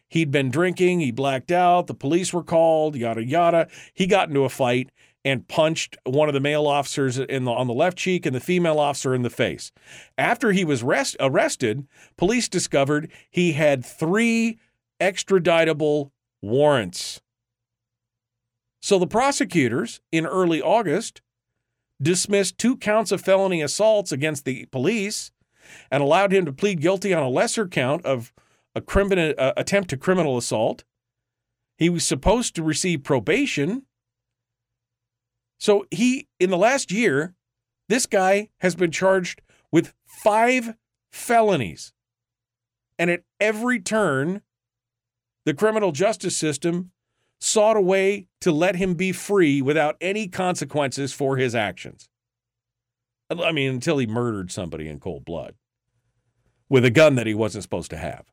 He'd been drinking, he blacked out, the police were called, yada, yada. He got into a fight and punched one of the male officers in the, on the left cheek and the female officer in the face. After he was rest, arrested, police discovered he had three extraditable warrants. So the prosecutors in early August dismissed two counts of felony assaults against the police and allowed him to plead guilty on a lesser count of a criminal uh, attempt to criminal assault. He was supposed to receive probation so he, in the last year, this guy has been charged with five felonies. And at every turn, the criminal justice system sought a way to let him be free without any consequences for his actions. I mean, until he murdered somebody in cold blood with a gun that he wasn't supposed to have.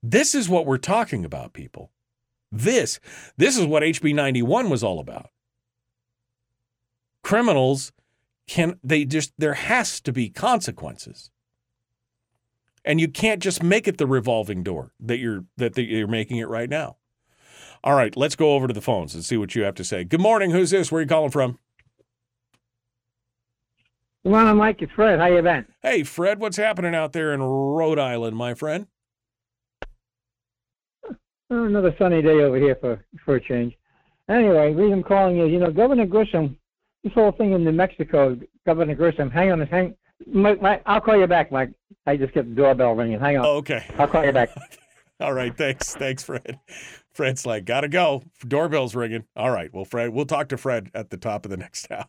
This is what we're talking about, people. This, this is what HB 91 was all about. Criminals can, they just, there has to be consequences. And you can't just make it the revolving door that you're, that you're making it right now. All right, let's go over to the phones and see what you have to say. Good morning. Who's this? Where are you calling from? Good morning, Mike. It's Fred. How you been? Hey, Fred. What's happening out there in Rhode Island, my friend? Oh, another sunny day over here for for a change. Anyway, reason I'm calling is, you know, Governor Grisham, this whole thing in New Mexico, Governor Grisham, hang on, hang. Mike, Mike, I'll call you back, Mike. I just get the doorbell ringing. Hang on. Oh, okay. I'll call you back. All right. Thanks. Thanks, Fred. Fred's like, gotta go. Doorbell's ringing. All right. Well, Fred, we'll talk to Fred at the top of the next hour.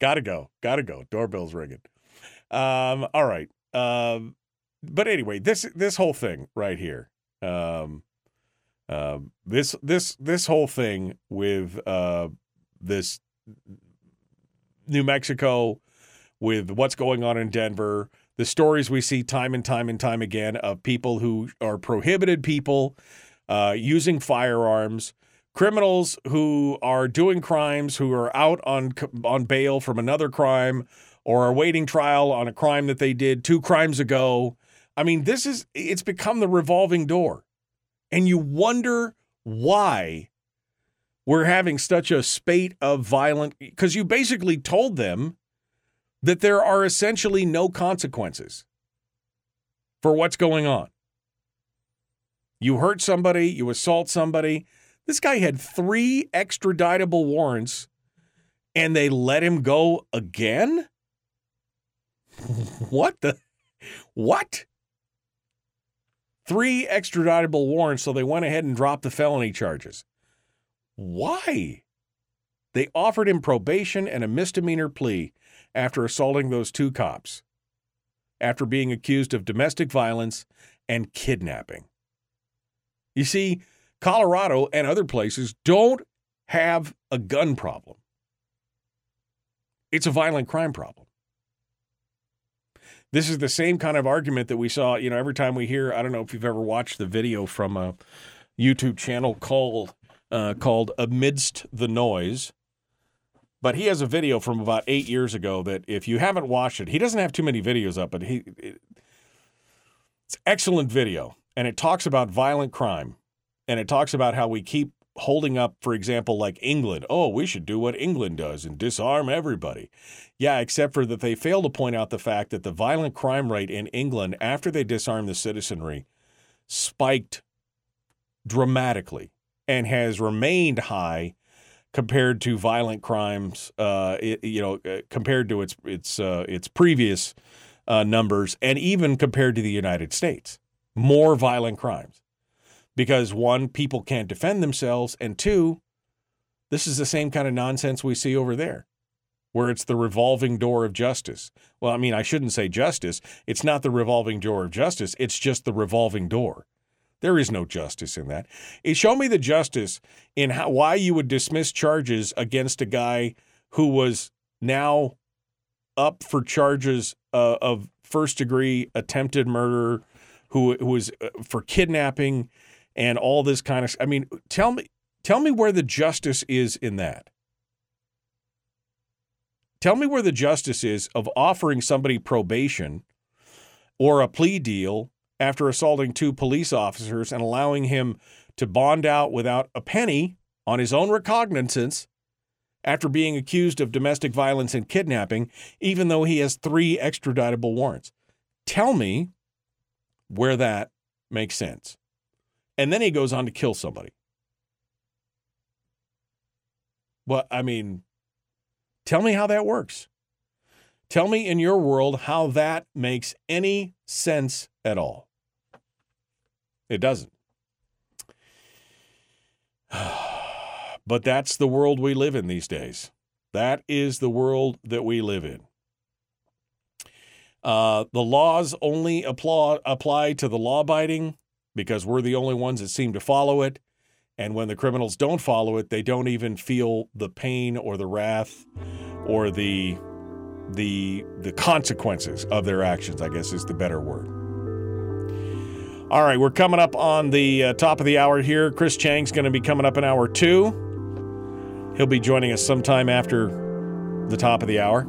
gotta go. Gotta go. Doorbell's ringing. Um, all right. Um, but anyway, this this whole thing right here. Um, uh, this this this whole thing with uh, this New Mexico, with what's going on in Denver, the stories we see time and time and time again of people who are prohibited people uh, using firearms, criminals who are doing crimes, who are out on on bail from another crime, or are waiting trial on a crime that they did two crimes ago. I mean, this is it's become the revolving door. And you wonder why we're having such a spate of violent because you basically told them that there are essentially no consequences for what's going on. You hurt somebody, you assault somebody. This guy had three extraditable warrants and they let him go again? what the? What? Three extraditable warrants, so they went ahead and dropped the felony charges. Why? They offered him probation and a misdemeanor plea after assaulting those two cops, after being accused of domestic violence and kidnapping. You see, Colorado and other places don't have a gun problem, it's a violent crime problem. This is the same kind of argument that we saw, you know, every time we hear, I don't know if you've ever watched the video from a YouTube channel called uh, called Amidst the Noise. But he has a video from about eight years ago that if you haven't watched it, he doesn't have too many videos up, but he it, it's excellent video. And it talks about violent crime. And it talks about how we keep holding up, for example, like England. Oh, we should do what England does and disarm everybody. Yeah, except for that they fail to point out the fact that the violent crime rate in England after they disarmed the citizenry spiked dramatically and has remained high compared to violent crimes, uh, it, you know, uh, compared to its its uh, its previous uh, numbers, and even compared to the United States, more violent crimes, because one, people can't defend themselves, and two, this is the same kind of nonsense we see over there, where it's the revolving door of justice. Well, I mean, I shouldn't say justice. It's not the revolving door of justice. It's just the revolving door. There is no justice in that. Eh, show me the justice in how, why you would dismiss charges against a guy who was now up for charges uh, of first degree attempted murder, who, who was uh, for kidnapping and all this kind of. I mean, tell me, tell me where the justice is in that. Tell me where the justice is of offering somebody probation or a plea deal after assaulting two police officers and allowing him to bond out without a penny on his own recognizance after being accused of domestic violence and kidnapping, even though he has three extraditable warrants. Tell me where that makes sense. And then he goes on to kill somebody. Well, I mean, tell me how that works. Tell me in your world how that makes any sense at all. It doesn't. But that's the world we live in these days. That is the world that we live in. Uh, the laws only apply, apply to the law abiding because we're the only ones that seem to follow it. And when the criminals don't follow it, they don't even feel the pain or the wrath or the the the consequences of their actions, I guess is the better word. All right, we're coming up on the uh, top of the hour here. Chris Cheng's going to be coming up in hour two. He'll be joining us sometime after the top of the hour.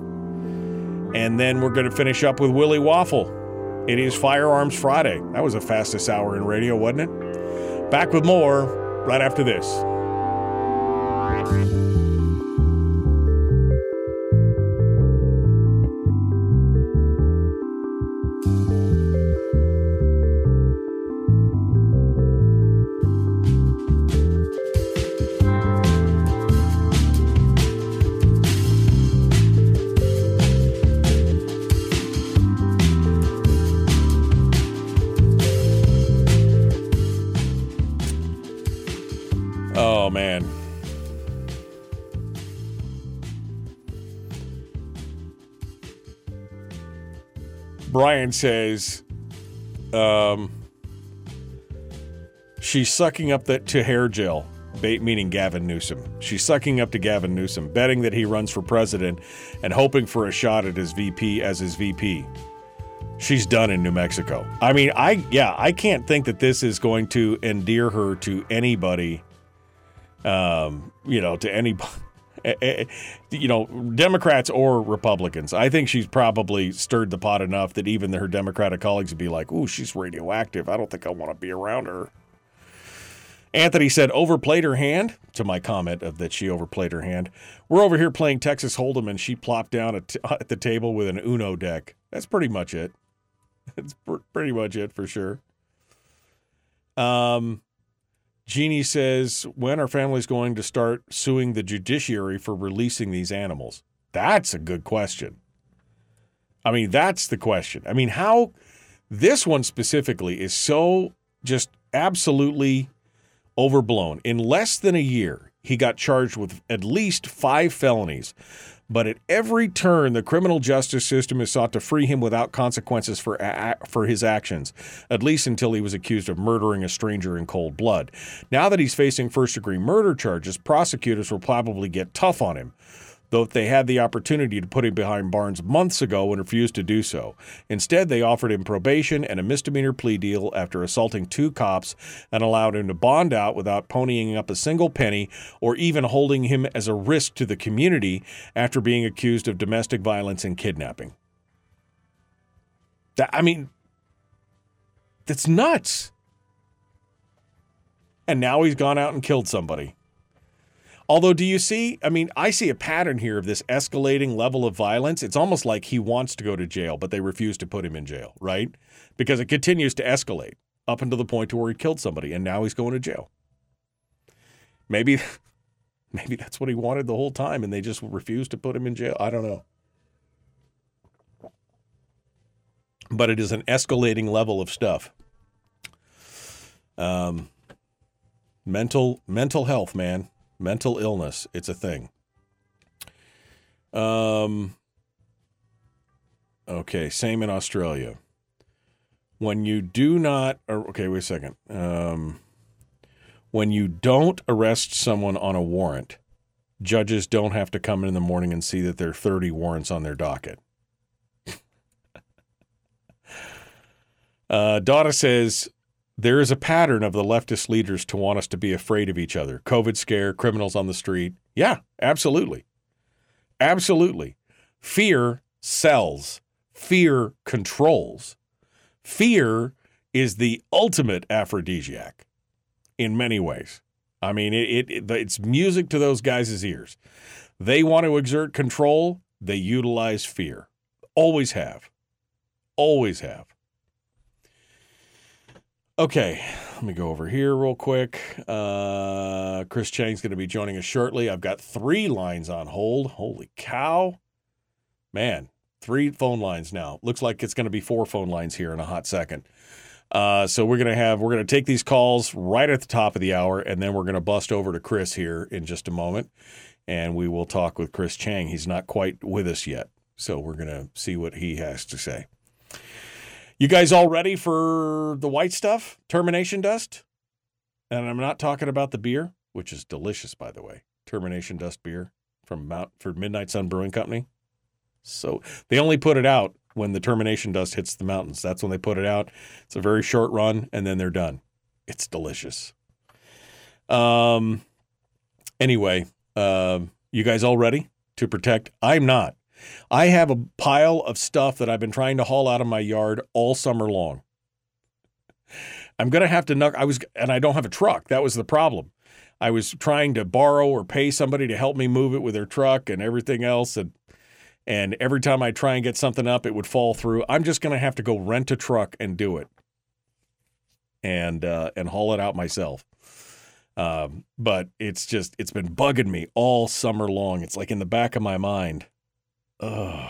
And then we're going to finish up with Willie Waffle. It is Firearms Friday. That was the fastest hour in radio, wasn't it? Back with more right after this. Says, um, she's sucking up that to hair gel, bait meaning Gavin Newsom. She's sucking up to Gavin Newsom, betting that he runs for president and hoping for a shot at his VP as his VP. She's done in New Mexico. I mean, I yeah, I can't think that this is going to endear her to anybody. Um, you know, to any, Eh, eh, eh, you know, Democrats or Republicans. I think she's probably stirred the pot enough that even her Democratic colleagues would be like, "Ooh, she's radioactive. I don't think I want to be around her." Anthony said overplayed her hand to my comment of that she overplayed her hand. We're over here playing Texas Hold'em and she plopped down at, at the table with an Uno deck. That's pretty much it. That's pr- pretty much it for sure. Um, Jeannie says, when are families going to start suing the judiciary for releasing these animals? That's a good question. I mean, that's the question. I mean, how this one specifically is so just absolutely overblown. In less than a year, he got charged with at least five felonies. But at every turn, the criminal justice system has sought to free him without consequences for a- for his actions, at least until he was accused of murdering a stranger in cold blood. Now that he's facing first degree murder charges, prosecutors will probably get tough on him though they had the opportunity to put him behind bars months ago and refused to do so. Instead, they offered him probation and a misdemeanor plea deal after assaulting two cops and allowed him to bond out without ponying up a single penny or even holding him as a risk to the community after being accused of domestic violence and kidnapping. That, I mean, that's nuts. And now he's gone out and killed somebody. Although, do you see? I mean, I see a pattern here of this escalating level of violence. It's almost like he wants to go to jail, but they refuse to put him in jail, right? Because it continues to escalate. up until the point to where he killed somebody, and now he's going to jail. Maybe, maybe that's what he wanted the whole time, and they just refused to put him in jail. I don't know. But it is an escalating level of stuff. Um, mental mental health, man, mental illness. It's a thing. Um. Okay, same in Australia. When you do not, okay, wait a second. Um, when you don't arrest someone on a warrant, judges don't have to come in the morning and see that there are 30 warrants on their docket. uh, says there is a pattern of the leftist leaders to want us to be afraid of each other. COVID scare, criminals on the street. Yeah, absolutely. Absolutely. Fear sells, fear controls. Fear is the ultimate aphrodisiac in many ways. I mean, it, it, it's music to those guys' ears. They want to exert control, they utilize fear. Always have. Always have. Okay, let me go over here real quick. Uh, Chris Cheng's going to be joining us shortly. I've got three lines on hold. Holy cow. Man, three phone lines now. Looks like it's going to be four phone lines here in a hot second. Uh, so we're gonna have we're gonna take these calls right at the top of the hour, and then we're gonna bust over to Chris here in just a moment, and we will talk with Chris Cheng. He's not quite with us yet, so we're gonna see what he has to say. You guys all ready for the white stuff? Termination dust? And I'm not talking about the beer, which is delicious, by the way. Termination dust beer from Mount for Midnight Sun Brewing Company. So they only put it out when the termination dust hits the mountains. That's when they put it out. It's a very short run, and then they're done. It's delicious. Um. Anyway, um, you guys all ready to protect? I'm not. I have a pile of stuff that I've been trying to haul out of my yard all summer long. I'm gonna have to knock. I was, and I don't have a truck. That was the problem. I was trying to borrow or pay somebody to help me move it with their truck and everything else, and and every time I try and get something up, it would fall through. I'm just going to have to go rent a truck and do it, and uh, and haul it out myself. Um, but it's just it's been bugging me all summer long. It's like in the back of my mind. Ugh.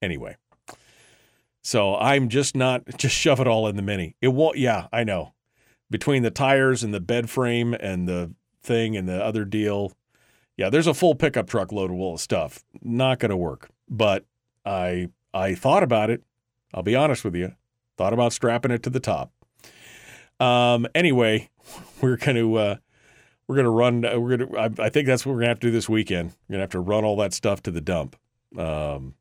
Anyway, so I'm just not just shove it all in the mini. It won't. Yeah, I know. Between the tires and the bed frame and the thing and the other deal, yeah, there's a full pickup truck full of stuff. Not to work but I I thought about it. I'll be honest with you. Thought about strapping it to the top. Um, anyway, we're to uh, we're to run. Uh, we're to. I, I, think that's what we're to have to do this weekend. We're to have to run all that stuff to the dump. Um,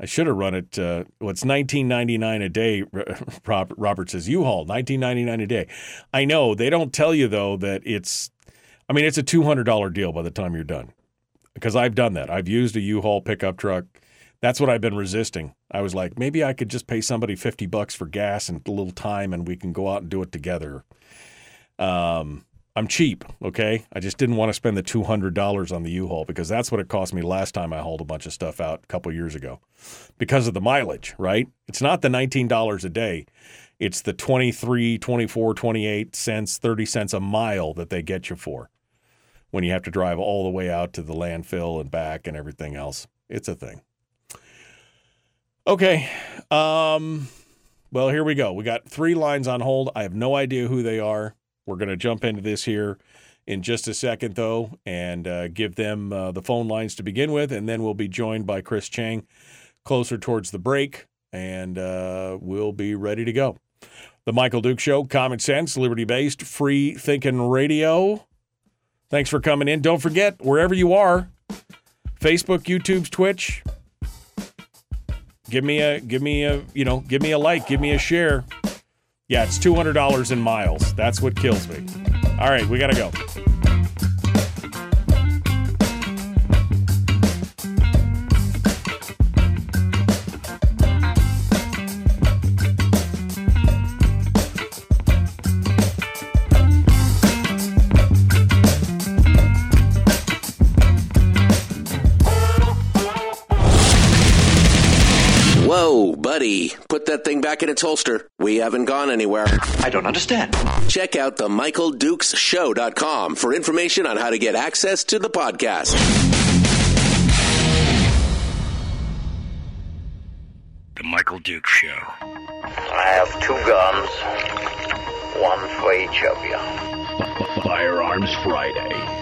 I should have run it. Uh, well, nineteen ninety nine a day. Robert says U-Haul nineteen ninety nine a day. I know they don't tell you though that it's. I mean, it's a two hundred dollar deal by the time you're done because I've done that. I've used a U-Haul pickup truck. That's what I've been resisting. I was like, maybe I could just pay somebody 50 bucks for gas and a little time and we can go out and do it together. Um, I'm cheap, okay? I just didn't want to spend the $200 on the U-Haul because that's what it cost me last time I hauled a bunch of stuff out a couple years ago because of the mileage, right? It's not the $19 a day. It's the 23, 24, 28 cents, 30 cents a mile that they get you for when you have to drive all the way out to the landfill and back and everything else. It's a thing. Okay. Um, well, here we go. We got three lines on hold. I have no idea who they are. We're going to jump into this here in just a second, though, and uh, give them uh, the phone lines to begin with. And then we'll be joined by Chris Cheng closer towards the break, and uh, we'll be ready to go. The Michael Duke Show, common sense, liberty based, free thinking radio. Thanks for coming in. Don't forget, wherever you are, Facebook, YouTube, Twitch, give me a give me a you know give me a like, give me a share. Yeah, it's two hundred dollars in miles. That's what kills me. All right, we gotta go. Buddy. put that thing back in its holster. We haven't gone anywhere. I don't understand. Check out the MichaelDukesShow.com for information on how to get access to the podcast. The Michael Duke Show. I have two guns, one for each of you. Firearms Friday.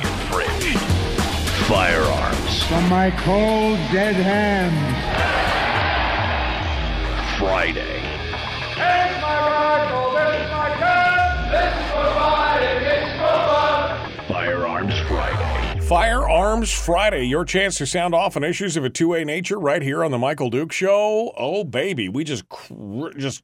be infringed. Firearms From my cold, dead hands. Friday. Here's my rifle. This is my gun. This is for fighting. It's for fun. Firearms Friday. Firearms Friday, your chance to sound off on issues of a two-way nature right here on the Michael Duke Show. Oh baby, we just cr- just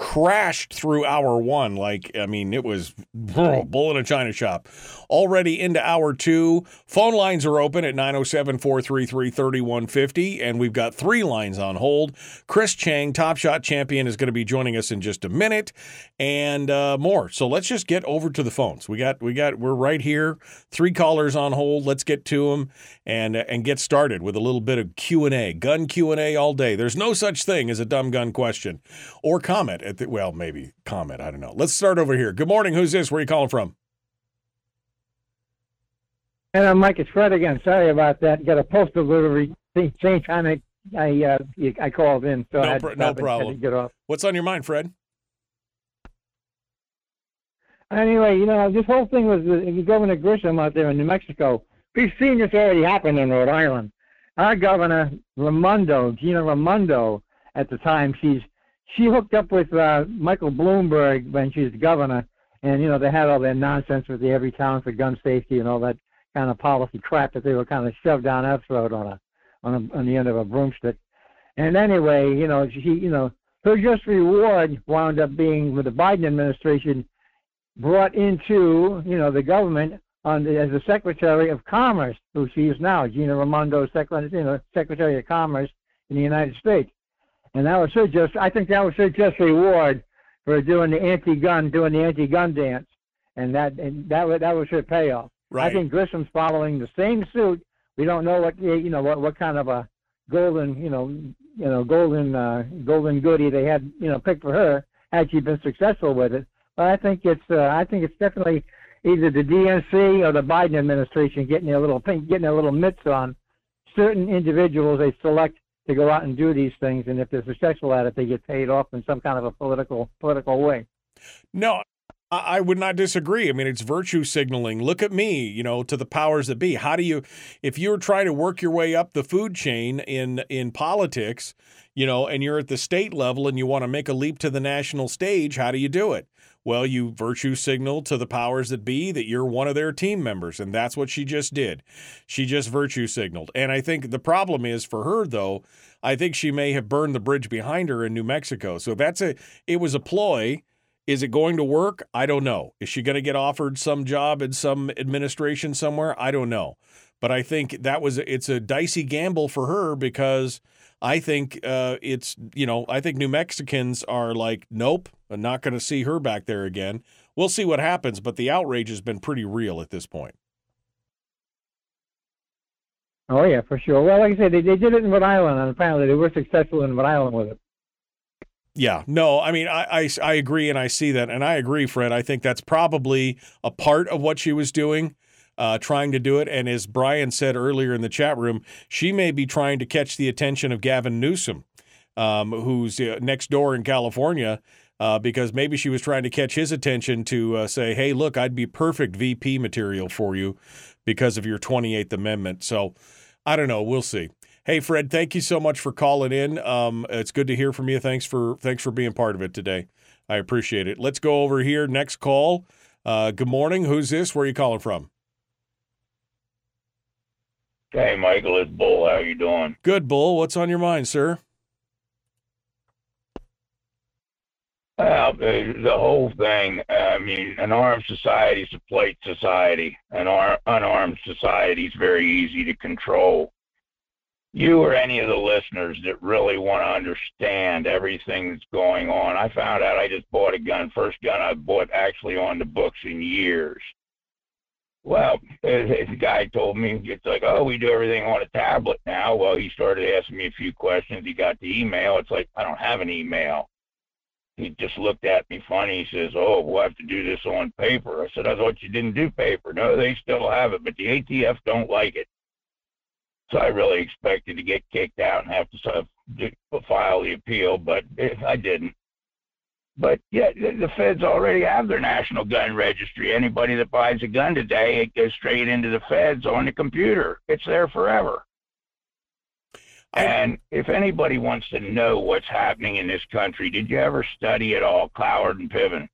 crashed through hour one. Like I mean, it was oh, bull in a china shop. Already into hour two. Phone lines are open at 907-433-3150, and we've got three lines on hold. Chris Cheng, Top Shot champion, is going to be joining us in just a minute, and uh, more. So let's just get over to the phones. We got we got we're right here. Three callers on hold. Let's get to them and and get started with a little bit of Q and A, gun Q and A all day. There's no such thing as a dumb gun question or comment at the well maybe comment. I don't know. Let's start over here. Good morning. Who's this? Where are you calling from? And I'm Mike. It's Fred again. Sorry about that. Got a postal delivery thing, same time I I, uh, I called in, so I No, had pr- no stop and- had to problem. get off. What's on your mind, Fred? Anyway, you know, this whole thing was uh, Governor Grisham out there in New Mexico. We've seen this already happen in Rhode Island. Our governor, Raimondo, Gina Raimondo, at the time, she's she hooked up with uh, Michael Bloomberg when she was governor, and you know they had all their nonsense with the Everytown for gun safety and all that kind of policy crap that they were kind of shoved down our throat on a on a, on the end of a broomstick. And anyway, you know, she, you know, her just reward wound up being with the Biden administration brought into, you know, the government on the, as the Secretary of Commerce, who she is now, Gina Raimondo, Secretary, you know, Secretary of Commerce in the United States. And that was her just, I think that was her just reward for doing the anti-gun, doing the anti-gun dance, and that and that was that was her payoff. Right. I think Grisham's following the same suit. We don't know what you know what what kind of a golden you know you know golden uh, golden goodie they had you know picked for her had she been successful with it. But I think it's uh, I think it's definitely either the DNC or the Biden administration getting their little pink, getting their little mitts on certain individuals they select to go out and do these things, and if they're successful at it, they get paid off in some kind of a political political way. No, I would not disagree. I mean, it's virtue signaling. Look at me, you know, to the powers that be. How do you, if you're trying to work your way up the food chain in in politics, you know, and you're at the state level and you want to make a leap to the national stage, how do you do it? Well, you virtue signal to the powers that be that you're one of their team members, and that's what she just did. She just virtue signaled. And I think the problem is for her though, I think she may have burned the bridge behind her in New Mexico. So that's a it was a ploy. Is it going to work? I don't know. Is she going to get offered some job in some administration somewhere? I don't know. But I think that was it's a dicey gamble for her because I think uh, it's you know I think New Mexicans are like nope, I'm not going to see her back there again. We'll see what happens, but the outrage has been pretty real at this point. Oh yeah, for sure. Well, like I said, they, they did it in Rhode Island, and apparently they were successful in Rhode Island with it. Yeah, no, I mean, I, I, I agree and I see that. And I agree, Fred. I think that's probably a part of what she was doing, uh, trying to do it. And as Brian said earlier in the chat room, she may be trying to catch the attention of Gavin Newsom, um, who's uh, next door in California, uh, because maybe she was trying to catch his attention to uh, say, hey, look, I'd be perfect VP material for you because of your 28th Amendment. So I don't know. We'll see. Hey, Fred, thank you so much for calling in. Um, it's good to hear from you. Thanks for thanks for being part of it today. I appreciate it. Let's go over here. Next call. Uh, good morning. Who's this? Where are you calling from? Hey, Michael, it's Bull. How you doing? Good, Bull. What's on your mind, sir? Well, the, whole thing. I mean, an armed society is a plate society. An ar- unarmed society is very easy to control. You or any of the listeners that really want to understand everything that's going on. I found out I just bought a gun, first gun I've bought actually on the books in years. Well, the guy told me it's like, oh, we do everything on a tablet now. Well, he started asking me a few questions. He got the email. It's like I don't have an email he just looked at me funny. He says, "Oh, we'll have to do this on paper." I said, "I thought you didn't do paper." No, they still have it, but the ATF don't like it. So I really expected to get kicked out and have to file the appeal, but I didn't. But yeah, the feds already have their national gun registry. Anybody that buys a gun today, it goes straight into the feds on the computer. It's there forever. And if anybody wants to know what's happening in this country, did you ever study at all Cloward and Piven?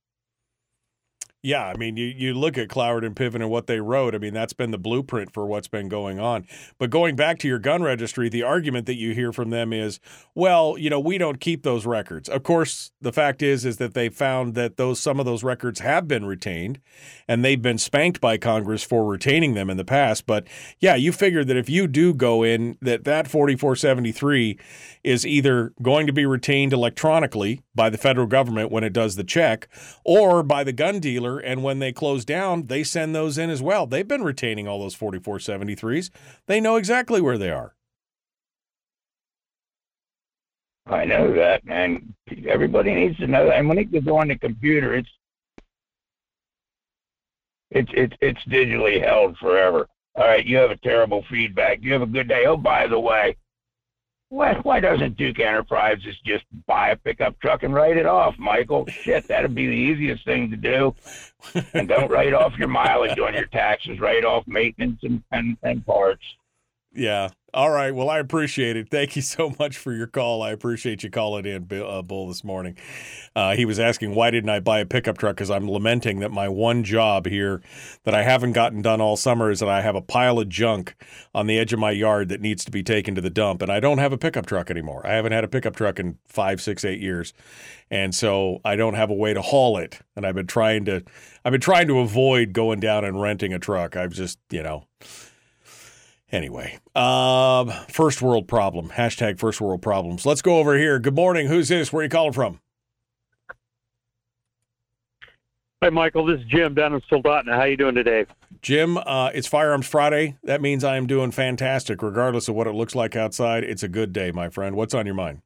Yeah, I mean, you, you look at Cloward and Piven and what they wrote. I mean, that's been the blueprint for what's been going on. But going back to your gun registry, the argument that you hear from them is, well, you know, we don't keep those records. Of course, the fact is is that they found that those some of those records have been retained, and they've been spanked by Congress for retaining them in the past. But yeah, you figure that if you do go in, that that 4473 is either going to be retained electronically by the federal government when it does the check, or by the gun dealer and when they close down, they send those in as well. They've been retaining all those 4473s. They know exactly where they are. I know that, and everybody needs to know that. And when it goes on the computer, it's it's it's it's digitally held forever. All right, you have a terrible feedback. You have a good day. Oh, by the way, why, why doesn't Duke Enterprises just buy a pickup truck and write it off, Michael? Shit, that'd be the easiest thing to do. and don't write off your mileage on your taxes. Write off maintenance and, and, and parts. Yeah. All right. Well, I appreciate it. Thank you so much for your call. I appreciate you calling in, uh, Bull, this morning. Uh, he was asking, why didn't I buy a pickup truck? Because I'm lamenting that my one job here that I haven't gotten done all summer is that I have a pile of junk on the edge of my yard that needs to be taken to the dump. And I don't have a pickup truck anymore. I haven't had a pickup truck in five, six, eight years. And so I don't have a way to haul it. And I've been trying to, I've been trying to avoid going down and renting a truck. I've just, you know, Anyway, uh, first world problem. Hashtag first world problems. Let's go over here. Good morning. Who's this? Where are you calling from? Hi, Michael. This is Jim down in Soldotna. How you doing today? Jim, uh, it's Firearms Friday. That means I am doing fantastic, regardless of what it looks like outside. It's a good day, my friend. What's on your mind?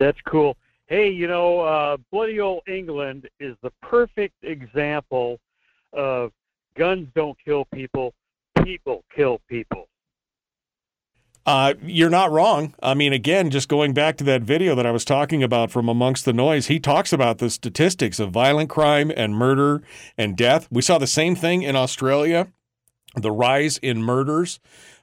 That's cool. Hey, you know, uh, bloody old England is the perfect example of guns don't kill people, people kill people. Uh, you're not wrong. I mean, again, just going back to that video that I was talking about from Amongst the Noise, he talks about the statistics of violent crime and murder and death. We saw the same thing in Australia, the rise in murders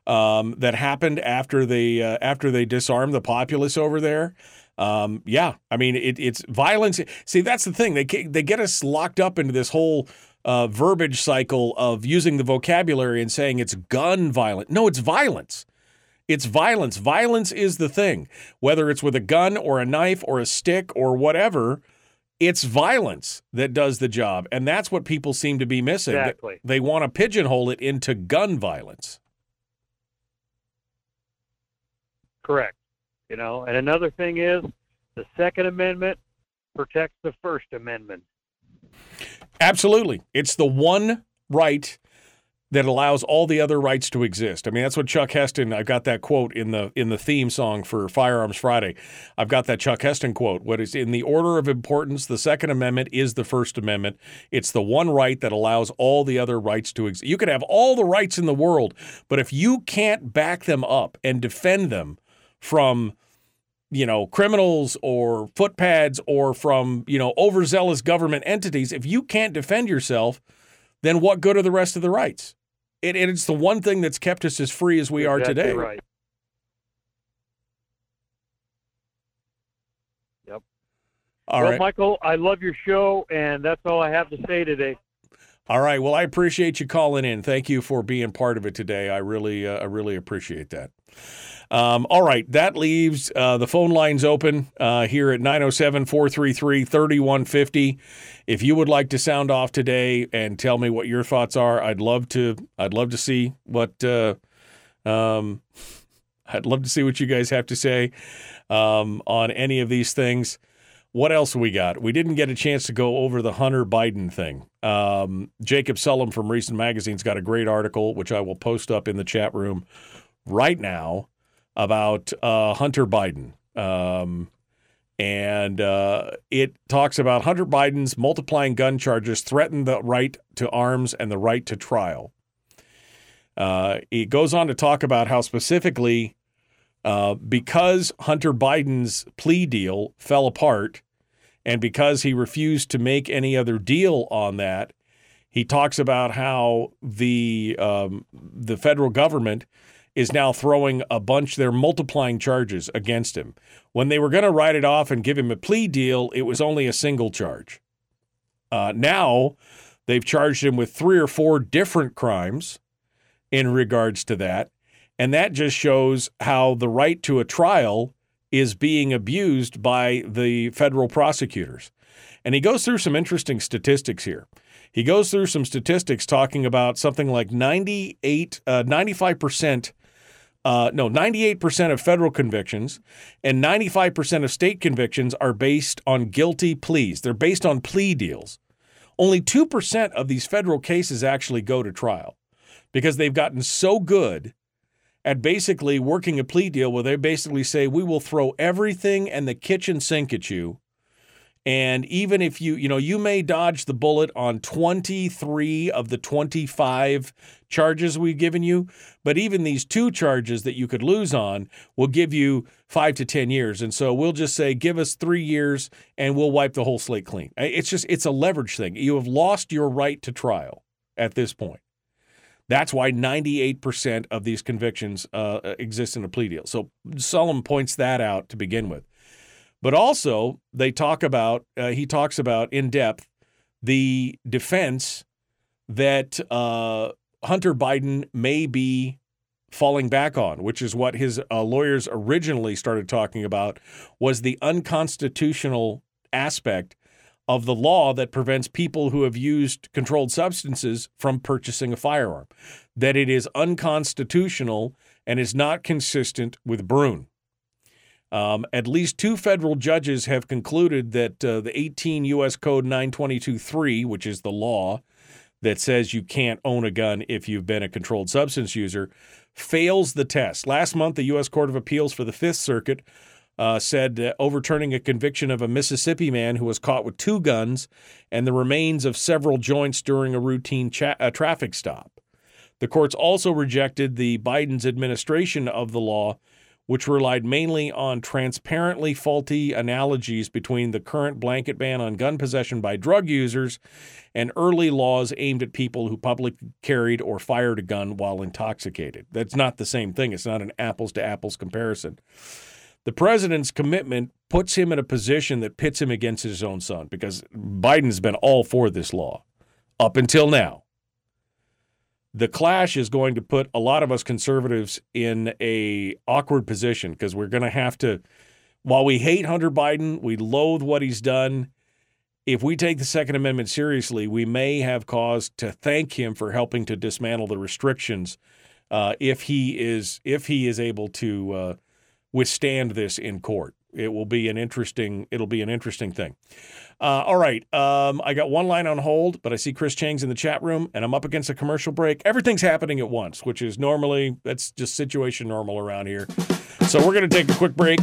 um, that happened after they uh, after they disarmed the populace over there. Um, yeah, I mean, it, it's violence. See, that's the thing. They they get us locked up into this whole uh, verbiage cycle of using the vocabulary and saying it's gun violence. No, it's violence. It's violence. Violence is the thing. Whether it's with a gun or a knife or a stick or whatever, it's violence that does the job. And that's what people seem to be missing. Exactly. They want to pigeonhole it into gun violence. Correct. You know, and another thing is the Second Amendment protects the First Amendment. Absolutely. It's the one right that allows all the other rights to exist. I mean, that's what Chuck Heston. I've got that quote in the in the theme song for Firearms Friday. I've got that Chuck Heston quote. What is in the order of importance? The Second Amendment is the First Amendment. It's the one right that allows all the other rights to exist. You could have all the rights in the world, but if you can't back them up and defend them from you know, criminals or footpads or from, you know, overzealous government entities, if you can't defend yourself, then what good are the rest of the rights? It, it's the one thing that's kept us as free as we exactly are today. Right. Yep. All well, right. Michael, I love your show, and that's all I have to say today. All right. Well, I appreciate you calling in. Thank you for being part of it today. I really, uh, I really appreciate that. Um, all right. That leaves uh, the phone lines open uh, here at 907 433 3150. If you would like to sound off today and tell me what your thoughts are, I'd love to. I'd love to see what. Uh, um, I'd love to see what you guys have to say um, on any of these things. What else we got? We didn't get a chance to go over the Hunter Biden thing. Um, Jacob Sullum from Reason Magazine's got a great article, which I will post up in the chat room right now about uh, Hunter Biden. Um, and uh, it talks about Hunter Biden's multiplying gun charges threaten the right to arms and the right to trial. Uh, it goes on to talk about how specifically uh, because Hunter Biden's plea deal fell apart and because he refused to make any other deal on that, he talks about how the um, the federal government is now throwing a bunch they're multiplying charges against him. When they were going to write it off and give him a plea deal, it was only a single charge. Uh, now they've charged him with three or four different crimes in regards to that. And that just shows how the right to a trial is being abused by the federal prosecutors. And he goes through some interesting statistics here. He goes through some statistics talking about something like 98, uh, 95%, uh, no, 98% of federal convictions and 95% of state convictions are based on guilty pleas. They're based on plea deals. Only 2% of these federal cases actually go to trial because they've gotten so good at basically working a plea deal where they basically say, we will throw everything and the kitchen sink at you. And even if you, you know, you may dodge the bullet on 23 of the 25 charges we've given you, but even these two charges that you could lose on will give you five to 10 years. And so we'll just say, give us three years and we'll wipe the whole slate clean. It's just, it's a leverage thing. You have lost your right to trial at this point. That's why 98% of these convictions uh, exist in a plea deal. So Sullum points that out to begin with. But also, they talk about, uh, he talks about in depth the defense that uh, Hunter Biden may be falling back on, which is what his uh, lawyers originally started talking about, was the unconstitutional aspect of the law that prevents people who have used controlled substances from purchasing a firearm, that it is unconstitutional and is not consistent with Bruen. Um, at least two federal judges have concluded that uh, the 18 U.S. Code 922.3, which is the law that says you can't own a gun if you've been a controlled substance user, fails the test. Last month, the U.S. Court of Appeals for the Fifth Circuit uh, said uh, overturning a conviction of a Mississippi man who was caught with two guns and the remains of several joints during a routine cha- a traffic stop. The courts also rejected the Biden's administration of the law, which relied mainly on transparently faulty analogies between the current blanket ban on gun possession by drug users and early laws aimed at people who publicly carried or fired a gun while intoxicated. That's not the same thing. It's not an apples to apples comparison. The president's commitment puts him in a position that pits him against his own son because Biden's been all for this law up until now. The clash is going to put a lot of us conservatives in a awkward position because we're going to have to while we hate Hunter Biden, we loathe what he's done. If we take the Second Amendment seriously, we may have cause to thank him for helping to dismantle the restrictions uh, if he is if he is able to uh, withstand this in court. It will be an interesting. It'll be an interesting thing. Uh, all right, um, I got one line on hold, but I see Chris Cheng's in the chat room, and I'm up against a commercial break. Everything's happening at once, which is normally that's just situation normal around here. So we're going to take a quick break.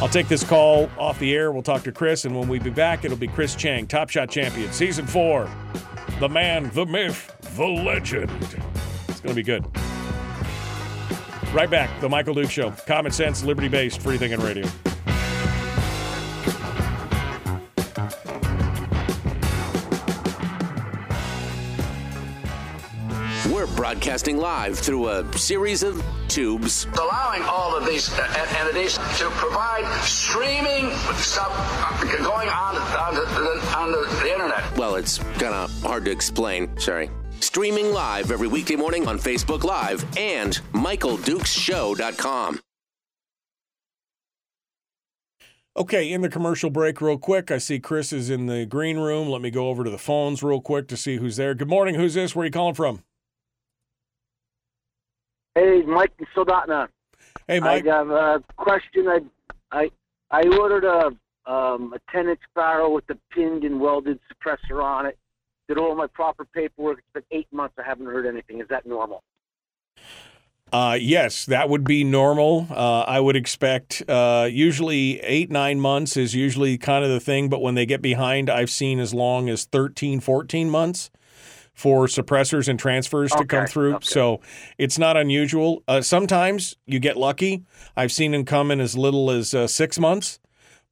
I'll take this call off the air. We'll talk to Chris, and when we be back, it'll be Chris Cheng, Top Shot champion, season four. The man, the myth, the legend. It's going to be good. Right back, The Michael Duke Show. Common sense, liberty based, free thinking radio. We're broadcasting live through a series of tubes. allowing all of these uh, entities to provide streaming stuff uh, going on on the, on the, the internet. well, it's kind of hard to explain. Sorry. Streaming live every weekday morning on Facebook Live and MichaelDukesShow.com. Okay, in the commercial break, real quick. I see Chris is in the green room. Let me go over to the phones real quick to see who's there. Good morning. Who's this? Where are you calling from? Hey, Mike in Soldotna. Hey, Mike. I have a question. I I I ordered a um, a 10 inch barrel with the pinned and welded suppressor on it. Did all my proper paperwork. It's been eight months. I haven't heard anything. Is that normal? Uh, yes, that would be normal. Uh, I would expect uh, usually eight, nine months is usually kind of the thing, but when they get behind, I've seen as long as 13, 14 months for suppressors and transfers to come through. okay. So it's not unusual. Uh, sometimes you get lucky. I've seen them come in as little as uh, six months.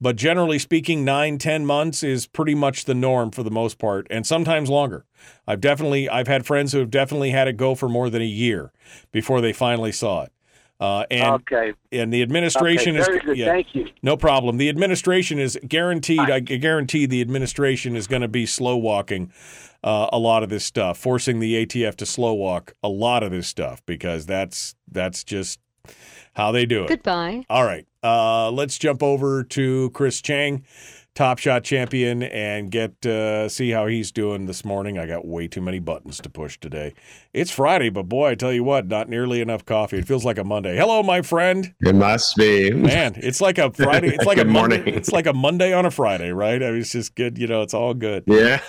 But generally speaking, nine, ten months is pretty much the norm for the most part, and sometimes longer. I've definitely I've had friends who have definitely had it go for more than a year before they finally saw it. Uh, and Okay. and the administration Okay, very is good. yeah, Thank you. No problem. The administration is guaranteed. I guarantee the administration is going to be slow walking uh, a lot of this stuff, forcing the ATF to slow walk a lot of this stuff because that's that's just how they do it. Goodbye. All right. Uh, let's jump over to Chris Cheng, Top Shot champion, and get uh, see how he's doing this morning. I got way too many buttons to push today. It's Friday, but boy, I tell you what, not nearly enough coffee. It feels like a Monday. Hello, my friend. It must be. Man, it's like a Friday. It's like a Good Monday. morning. It's like a Monday on a Friday, right? I mean, it's just good. You know, it's all good. Yeah.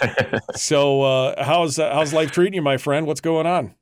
so, uh, how's uh, how's life treating you, my friend? What's going on?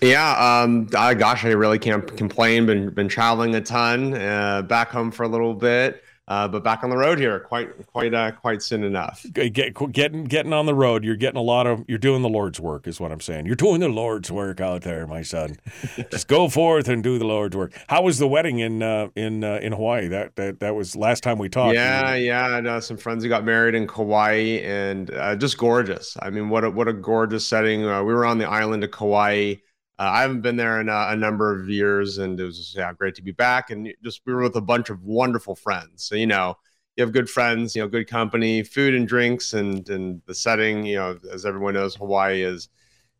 Yeah, um, uh, gosh, I really can't complain. Been been traveling a ton, uh, back home for a little bit, uh, but back on the road here, quite quite uh, quite soon enough. Get, getting getting on the road. You're getting a lot of. You're doing the Lord's work, is what I'm saying. You're doing the Lord's work out there, my son. Just go forth and do the Lord's work. How was the wedding in uh, in uh, in Hawaii? That that that was last time we talked. Yeah, yeah, I some friends who got married in Kauai, and uh, just gorgeous. I mean, what a what a gorgeous setting. Uh, we were on the island of Kauai. Uh, I haven't been there in a, a number of years, and it was just, yeah, great to be back. And just we were with a bunch of wonderful friends. So you know, you have good friends, you know, good company, food and drinks, and and the setting. You know, as everyone knows, Hawaii is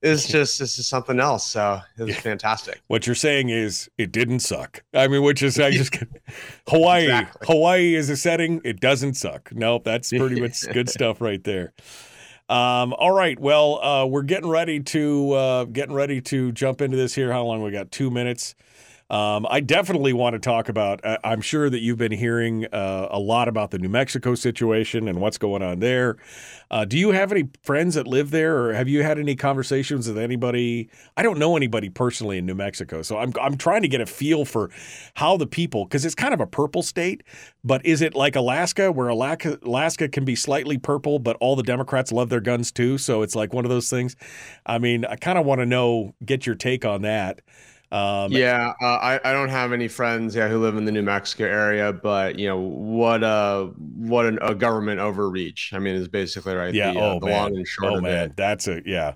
is just this is something else. So it was fantastic. What you're saying is it didn't suck. I mean, which is I just Hawaii. Exactly. Hawaii is a setting. It doesn't suck. Nope, that's pretty much good stuff right there. Um, all right. Well, uh, we're getting ready to uh, getting ready to jump into this here. How long we got? Two minutes. Um, I definitely want to talk about. Uh, I'm sure that you've been hearing uh, a lot about the New Mexico situation and what's going on there. Uh, do you have any friends that live there, or have you had any conversations with anybody? I don't know anybody personally in New Mexico, so I'm I'm trying to get a feel for how the people, because it's kind of a purple state, but is it like Alaska, where Alaska Alaska can be slightly purple, but all the Democrats love their guns too? So it's like one of those things. I mean, I kind of want to know, get your take on that. Um, yeah, uh, I, I don't have any friends yeah who live in the New Mexico area, but you know what uh what an, a government overreach. I mean, is basically right. Yeah. the, uh, oh the man. long and short oh man. it. That's a yeah,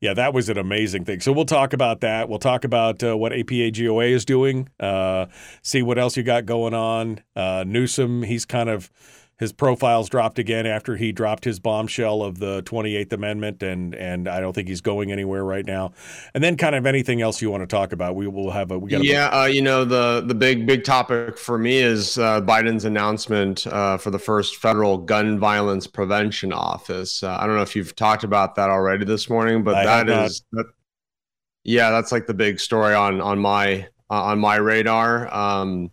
yeah. That was an amazing thing. So we'll talk about that. We'll talk about uh, what APAGOA is doing. Uh, see what else you got going on. Uh, Newsom, he's kind of his profile's dropped again after he dropped his bombshell of the 28th Amendment, and and I don't think he's going anywhere right now. And then kind of anything else you want to talk about. We will have a we got Yeah, uh, you know the the big big topic for me is uh, Biden's announcement uh, for the first federal gun violence prevention office. Uh, I don't know if you've talked about that already this morning, but I that is that, yeah, that's like the big story on on my uh, on my radar. Um,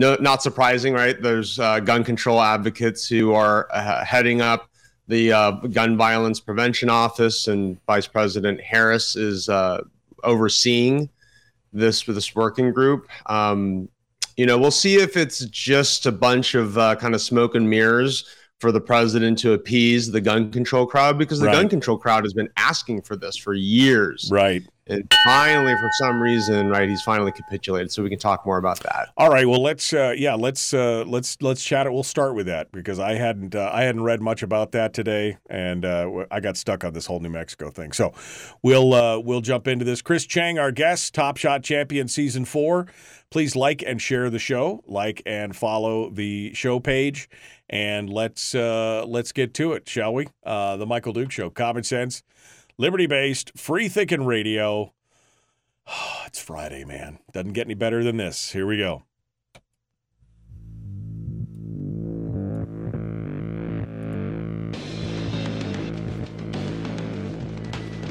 no, not surprising, right? There's uh, gun control advocates who are uh, heading up the uh, gun violence prevention office, and Vice President Harris is uh, overseeing this this working group. Um, you know, we'll see if it's just a bunch of uh, kind of smoke and mirrors for the president to appease the gun control crowd because the Right. gun control crowd has been asking for this for years. Right. And finally, for some reason, right, he's finally capitulated. So we can talk more about that. All right. Well, let's uh, yeah, let's uh, let's let's chat it. We'll start with that because I hadn't uh, I hadn't read much about that today, and uh, I got stuck on this whole New Mexico thing. So we'll uh, we'll jump into this. Chris Cheng, our guest, Top Shot Champion Season Four. Please like and share the show. Like and follow the show page, and let's uh, let's get to it, shall we? the Michael Duke Show, common sense liberty based, free thinking radio. it's Friday, man. Doesn't get any better than this. Here we go.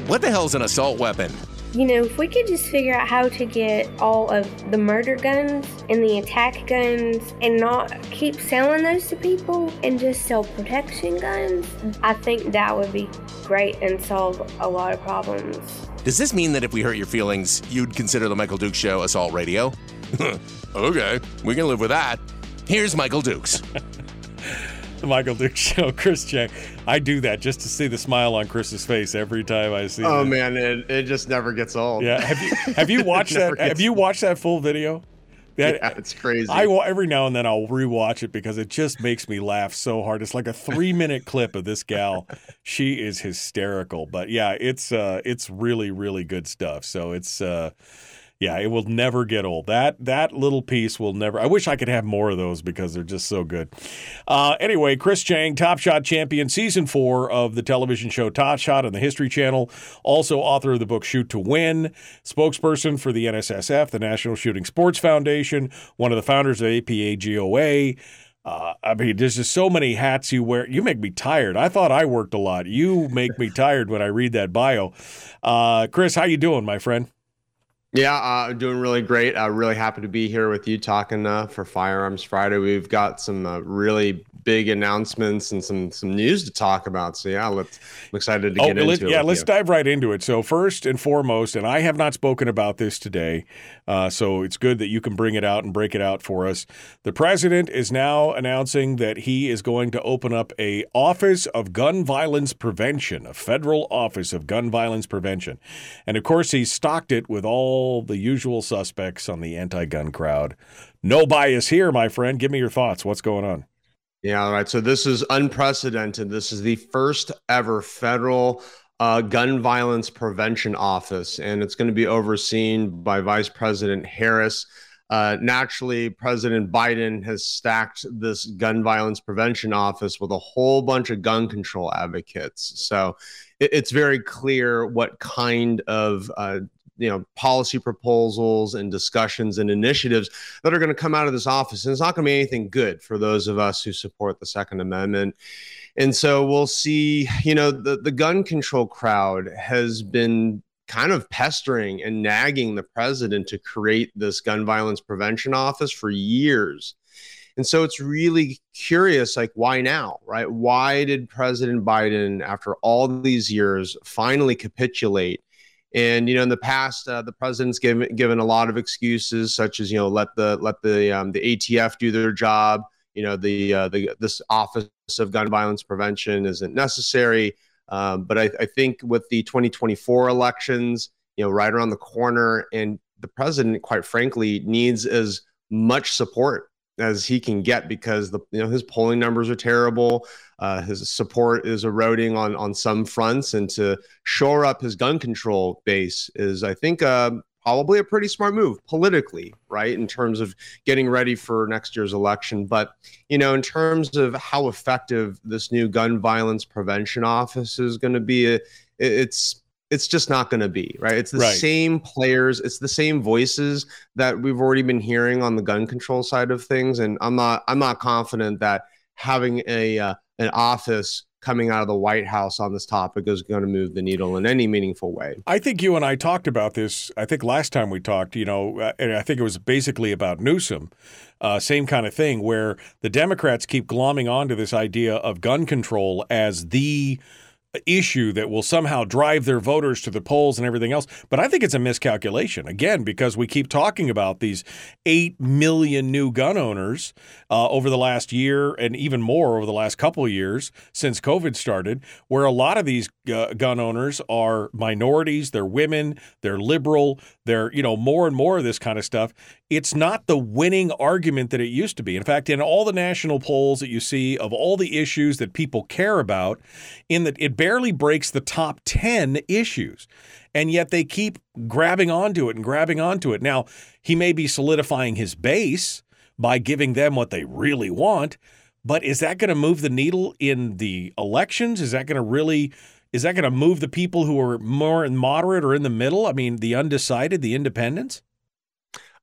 What the hell's an assault weapon? You know, if we could just figure out how to get all of the murder guns and the attack guns and not keep selling those to people and just sell protection guns, I think that would be great and solve a lot of problems. Does this mean that if we hurt your feelings, you'd consider the Michael Dukes Show assault radio? okay, we can live with that. Here's Michael Dukes. the Michael Duke Show, Chris Cheng. I do that just to see the smile on Chris's face every time I see. Oh that. man, it, it just never gets old. Yeah, have you have you watched that? Have you watched that full video? That, yeah, it's crazy. I will every now and then I'll rewatch it because it just makes me laugh so hard. It's like a three minute clip of this gal. She is hysterical, but yeah, it's uh, it's really really good stuff. So it's uh, yeah, it will never get old. That that little piece will never. I wish I could have more of those because they're just so good. Uh, anyway, Chris Cheng, Top Shot champion, season four of the television show Top Shot on the History Channel. Also author of the book Shoot to Win, spokesperson for the NSSF, the National Shooting Sports Foundation, one of the founders of APAGOA. Uh, I mean, there's just so many hats you wear. You make me tired. I thought I worked a lot. You make me tired when I read that bio. Uh, Chris, how you doing, my friend? Yeah, uh, doing really great. Uh, really happy to be here with you talking uh, for Firearms Friday. We've got some uh, really big announcements and some some news to talk about. So yeah, let's I'm excited to Oh, get into let- it. yeah, let's you. dive right into it. So first and foremost, and I have not spoken about this today, uh, so it's good that you can bring it out and break it out for us. The president is now announcing that he is going to open up a office of gun violence prevention, a federal office of gun violence prevention, and of course he's stocked it with all the usual suspects on the anti-gun crowd. No bias here, my friend. Give me your thoughts. What's going on? Yeah, all right. So this is unprecedented. This is the first ever federal uh, gun violence prevention office, and it's going to be overseen by Vice President Harris. Uh, naturally, President Biden has stacked this gun violence prevention office with a whole bunch of gun control advocates. So it, it's very clear what kind of uh, you know policy proposals and discussions and initiatives that are going to come out of this office and it's not going to be anything good for those of us who support the second amendment. And so we'll see you know the, the gun control crowd has been kind of pestering and nagging the president to create this gun violence prevention office for years. And so it's really curious like why now right? Why did president biden after all these years finally capitulate and you know, in the past, uh, the president's given given a lot of excuses, such as you know, let the let the um, the ATF do their job. You know, the uh, the this Office of Gun Violence Prevention isn't necessary. Um, but I, I think with the 2024 elections, you know, right around the corner, and the president, quite frankly, needs as much support as he can get because the you know his polling numbers are terrible. Uh, his support is eroding on on some fronts, and to shore up his gun control base is, I think, uh, probably a pretty smart move politically, right? In terms of getting ready for next year's election, but you know, in terms of how effective this new gun violence prevention office is going to be, it, it's it's just not going to be right. It's the Right. same players, it's the same voices that we've already been hearing on the gun control side of things, and I'm not I'm not confident that having a uh, an office coming out of the White House on this topic is going to move the needle in any meaningful way. I think you and I talked about this. I think last time we talked, you know, uh, and I think it was basically about Newsom. Uh, same kind of thing where the Democrats keep glomming onto this idea of gun control as the issue that will somehow drive their voters to the polls and everything else. But I think it's a miscalculation, again, because we keep talking about these 8 million new gun owners uh, over the last year and even more over the last couple of years since COVID started, where a lot of these uh, gun owners are minorities, they're women, they're liberal, they're, you know, more and more of this kind of stuff. It's not the winning argument that it used to be. In fact, in all the national polls that you see of all the issues that people care about, in that it barely breaks the top 10 issues. And yet they keep grabbing onto it and grabbing onto it. Now, he may be solidifying his base by giving them what they really want, but is that going to move the needle in the elections? Is that going to really is that going to move the people who are more moderate or in the middle? I mean, the undecided, the independents?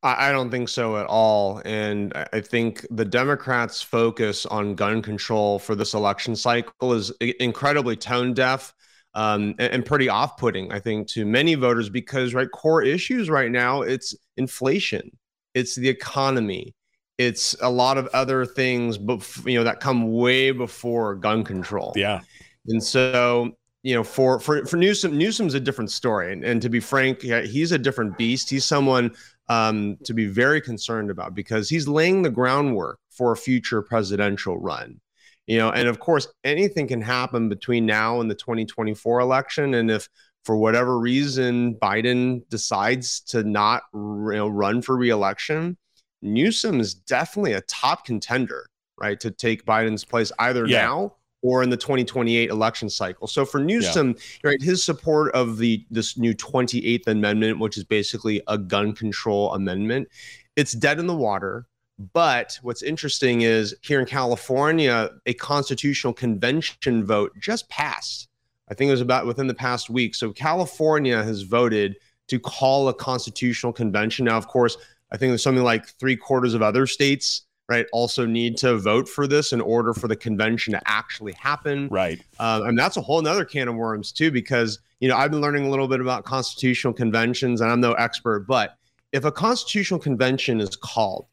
I don't think so at all. And I think the Democrats' focus on gun control for this election cycle is incredibly tone deaf um, and, pretty off putting, I think, to many voters because, right, core issues right now it's inflation, it's the economy, it's a lot of other things, but you know, that come way before gun control. Yeah. And so you know, for for for Newsom, Newsom's a different story, and, and to be frank, he's a different beast. He's someone um, to be very concerned about because he's laying the groundwork for a future presidential run. You know, and of course, anything can happen between now and the 2024 election. And if for whatever reason Biden decides to not you know, run for reelection, Newsom is definitely a top contender, right, to take Biden's place either yeah. now or in the 2028 election cycle. So for Newsom, yeah. right, his support of the this new 28th Amendment, which is basically a gun control amendment, it's dead in the water. But what's interesting is here in California, a constitutional convention vote just passed. I think it was about within the past week. So California has voted to call a constitutional convention. Now, of course, I think there's something like three quarters of other states right, also need to vote for this in order for the convention to actually happen. Right. Um, and that's a whole nother can of worms, too, because, you know, I've been learning a little bit about constitutional conventions and I'm no expert, but if a constitutional convention is called,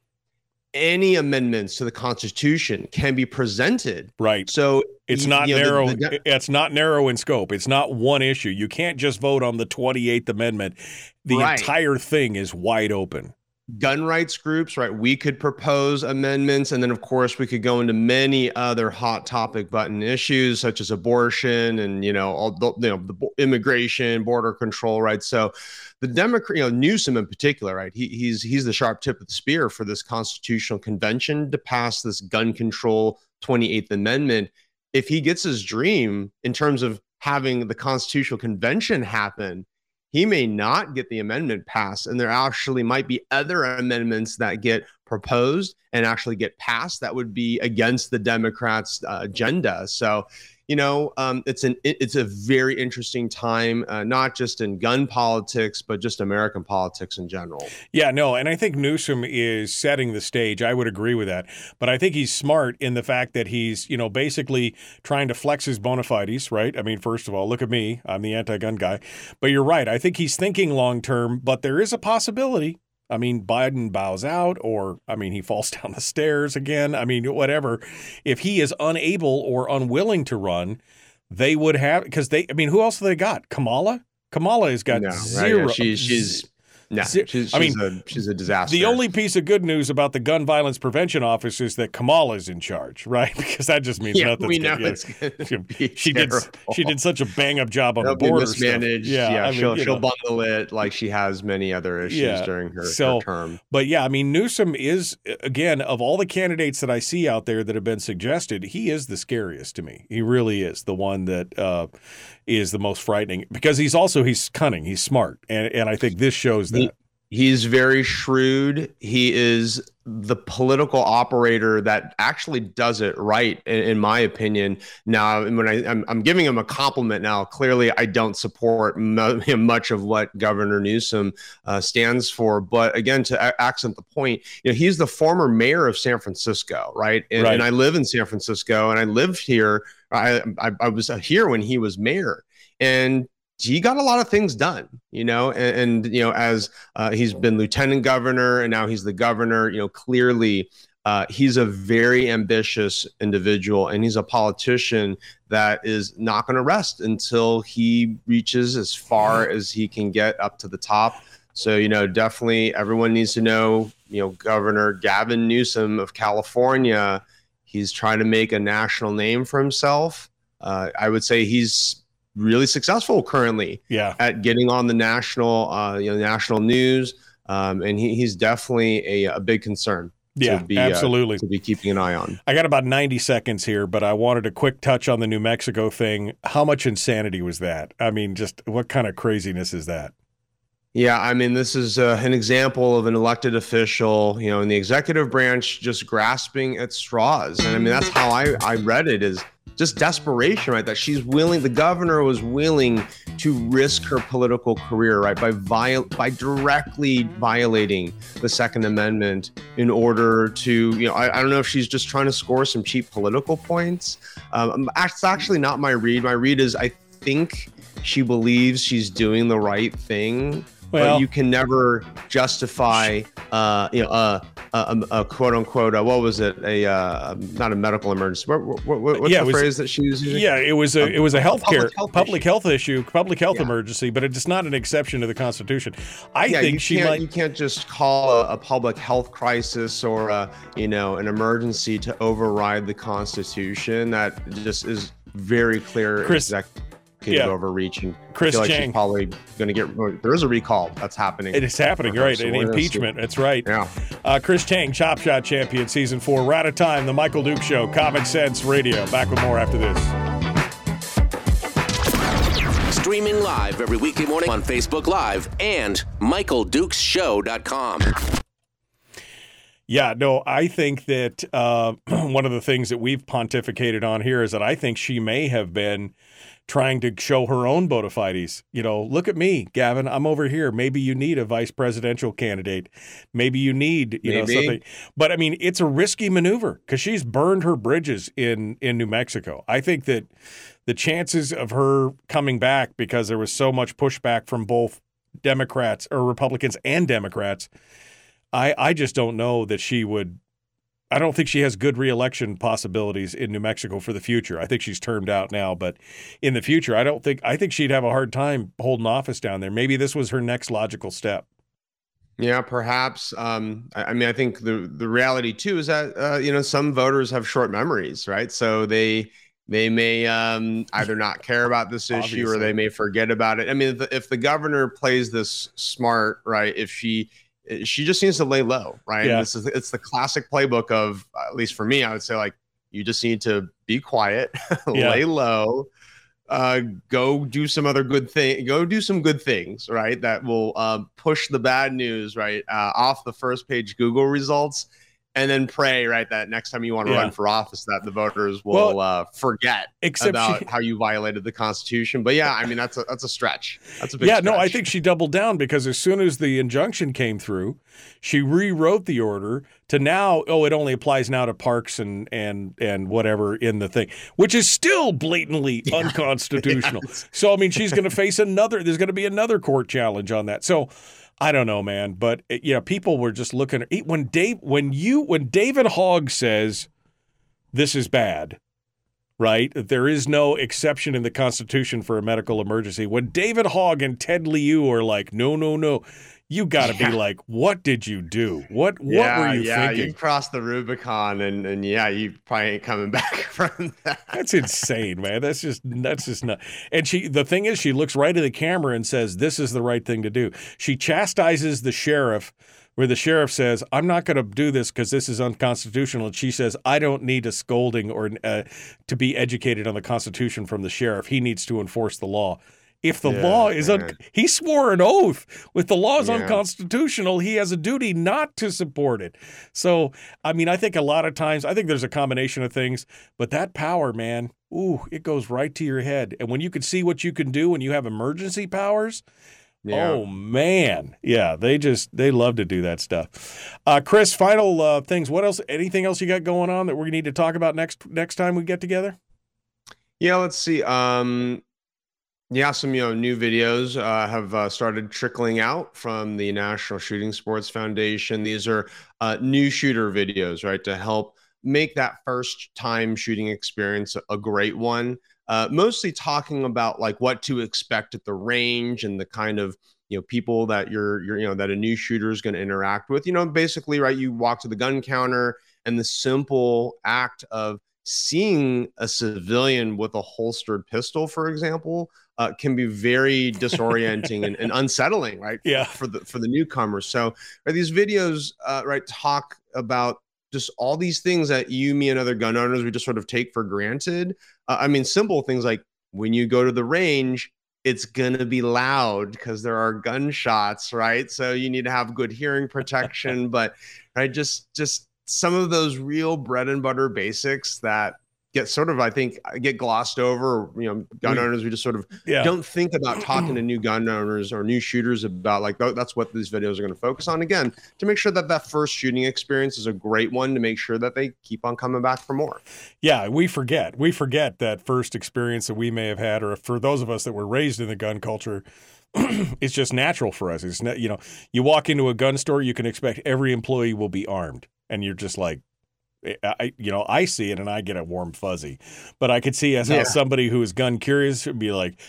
any amendments to the Constitution can be presented. Right. So it's not you know, narrow. The, the, it's not narrow in scope. It's not one issue. You can't just vote on the Twenty Eighth Amendment. The right. entire thing is wide open gun rights groups, right? We could propose amendments. And then, of course, we could go into many other hot topic button issues such as abortion and, you know, all the, you know, the immigration, border control, right? So the Democrat, you know, Newsom in particular, right? He, he's, he's the sharp tip of the spear for this constitutional convention to pass this gun control 28th Amendment. If he gets his dream in terms of having the constitutional convention happen, he may not get the amendment passed and there actually might be other amendments that get proposed and actually get passed that would be against the democrats uh, agenda. So you know, um, it's an it's a very interesting time, uh, not just in gun politics, but just American politics in general. Yeah, no, and I think Newsom is setting the stage. I would agree with that, but I think he's smart in the fact that he's you know basically trying to flex his bona fides. Right? I mean, first of all, look at me, I'm the anti-gun guy, but you're right. I think he's thinking long term, but there is a possibility I mean, Biden bows out, or I mean, he falls down the stairs again. I mean, whatever. If he is unable or unwilling to run, they would have because they. I mean, who else have they got? Kamala. Kamala has got no, zero. Right, she's, she's no, she's, she's, I mean, a, she's a disaster. The only piece of good news about the Gun Violence Prevention Office is that Kamala is in charge, right? Because that just means yeah, nothing. We know it's she, she did she did such a bang up job on They'll the border. mismanaged. Yeah, yeah I mean, she'll she'll know. bundle it like she has many other issues yeah, during her, so, her term. But yeah, I mean, Newsom is again of all the candidates that I see out there that have been suggested, he is the scariest to me. He really is the one that uh, is the most frightening because he's also he's cunning, he's smart, and and I think this shows that. He, He's very shrewd. He is the political operator that actually does it right, in, in my opinion. Now, when I, I'm, I'm, giving him a compliment now, clearly I don't support much of what Governor Newsom uh, stands for. But again, to accent the point, you know, he's the former mayor of San Francisco, right? And, right. and I live in San Francisco, and I lived here. I, I, I was here when he was mayor, and he got a lot of things done, you know, and, and you know, as uh, he's been lieutenant governor and now he's the governor, you know, clearly uh, he's a very ambitious individual and he's a politician that is not going to rest until he reaches as far as he can get up to the top. So, you know, definitely everyone needs to know, you know, Governor Gavin Newsom of California, he's trying to make a national name for himself. Uh, I would say he's really successful currently yeah. at getting on the national, uh, you know, national news. Um, and he, he's definitely a, a big concern Yeah, to be, absolutely. uh, to be keeping an eye on. I got about 90 seconds here, but I wanted a quick touch on the New Mexico thing. How much insanity was that? I mean, just what kind of craziness is that? Yeah, I mean, this is uh, an example of an elected official, you know, in the executive branch just grasping at straws. And I mean, that's how I, I read it is just desperation, right? That she's willing, the governor was willing to risk her political career, right? By viol- by directly violating the Second Amendment in order to, you know, I, I don't know if she's just trying to score some cheap political points. Um, that's actually not my read. My read is I think she believes she's doing the right thing Well- but you can never justify, uh, you know, uh, a, a, a quote unquote, uh, what was it? A uh, not a medical emergency. What, what, what, what's Yeah, the was- phrase that she was using? Yeah, it was a it was a healthcare public public health health, issue, public health emergency, but it's not an exception to the Constitution. I yeah, think she might. you can't just call a, a public health crisis or a, you know an emergency to override the Constitution. That just is very clear Chris- executive yeah. overreaching. Chris I feel like Cheng. she's probably going to get. There is a recall that's happening. It is happening, for right? so An we're gonna see. impeachment. That's right. Yeah. Uh, Chris Cheng, Top Shot champion, season four. We're out of time. The Michael Duke Show, Common Sense Radio. Back with more after this. Streaming live every weekday morning on Facebook Live and MichaelDukesShow.com. Yeah, no, I think that uh, one of the things that we've pontificated on here is that I think she may have been trying to show her own bona fides. You know, look at me, Gavin. I'm over here. Maybe you need a vice presidential candidate. Maybe you need, you know, something. But I mean, it's a risky maneuver because she's burned her bridges in in New Mexico. I think that the chances of her coming back because there was so much pushback from both Democrats or Republicans and Democrats. I I just don't know that she would. I don't think she has good reelection possibilities in New Mexico for the future. I think she's termed out now, but in the future, I don't think. I think she'd have a hard time holding office down there. Maybe this was her next logical step. Yeah, perhaps. Um, I, I mean, I think the the reality too is that uh, you know some voters have short memories, right? So they they may um, either not care about this issue or they may forget about it. I mean, if the, if the governor plays this smart, right? If she she just needs to lay low, right? Yeah. This is it's the classic playbook of at least for me, I would say like you just need to be quiet, Yeah. lay low, uh, go do some other good thing. Go do some good things, right? That will um, push the bad news, right, uh, off the first page Google results, and then pray, right, that next time you want to Yeah. run for office, that the voters will Well, uh, forget except about she- how you violated the Constitution. But yeah, I mean that's a that's a stretch. That's a big yeah, no, I think she doubled down because as soon as the injunction came through, she rewrote the order to now, oh, it only applies now to parks and and and whatever in the thing, which is still blatantly unconstitutional. So I mean, she's going to face another. There's going to be another court challenge on that. So. I don't know, man, but uh, you know, people were just looking when Dave, when you, when David Hogg says this is bad, right? There is no exception in the Constitution for a medical emergency. When David Hogg and Ted Lieu are like, no, no, no, you got to be like, what did you do? What what yeah, were you yeah, thinking? you crossed the Rubicon, and and yeah, you probably ain't coming back from that. That's insane, man. That's just that's just not. And she, the thing is, she looks right at the camera and says, "This is the right thing to do." She chastises the sheriff, where the sheriff says, "I'm not going to do this because this is unconstitutional." And she says, "I don't need a scolding or uh, to be educated on the Constitution from the sheriff. He needs to enforce the law." If the Yeah, law is un- he swore an oath. If the law is Yeah. unconstitutional, he has a duty not to support it. So, I mean, I think a lot of times, I think there's a combination of things, but that power, man, ooh, it goes right to your head. And when you can see what you can do when you have emergency powers, Yeah. oh man, yeah, they just they love to do that stuff. Uh, Chris, final uh, things. What else? Anything else you got going on that we need to talk about next next time we get together? Yeah, let's see. Um, Yeah, some you know new videos uh, have uh, started trickling out from the National Shooting Sports Foundation. These are uh, new shooter videos, right, to help make that first time shooting experience a great one. Uh, mostly talking about like what to expect at the range and the kind of you know people that you're you're you know that a new shooter is going to interact with. You know, basically, right? You walk to the gun counter, and the simple act of seeing a civilian with a holstered pistol, for example, uh, can be very disorienting and, and, unsettling, right? Yeah. For the for the newcomers. So right, these videos, uh, right, talk about just all these things that you, me, and other gun owners we just sort of take for granted. Uh, I mean, simple things like when you go to the range, it's gonna be loud because there are gunshots, right? So you need to have good hearing protection, but right, just just some of those real bread and butter basics that get sort of, I think, get glossed over. You know, gun mm. owners, we just sort of Yeah. don't think about talking to new gun owners or new shooters about like oh, that's what these videos are going to focus on. Again, to make sure that that first shooting experience is a great one, to make sure that they keep on coming back for more. Yeah, we forget. We forget that first experience that we may have had, or for those of us that were raised in the gun culture, it's just natural for us. It's not, you know, you walk into a gun store, you can expect every employee will be armed, and you're just like, I, you know, I see it and I get a warm fuzzy, but I could see as how somebody who is gun curious would be like,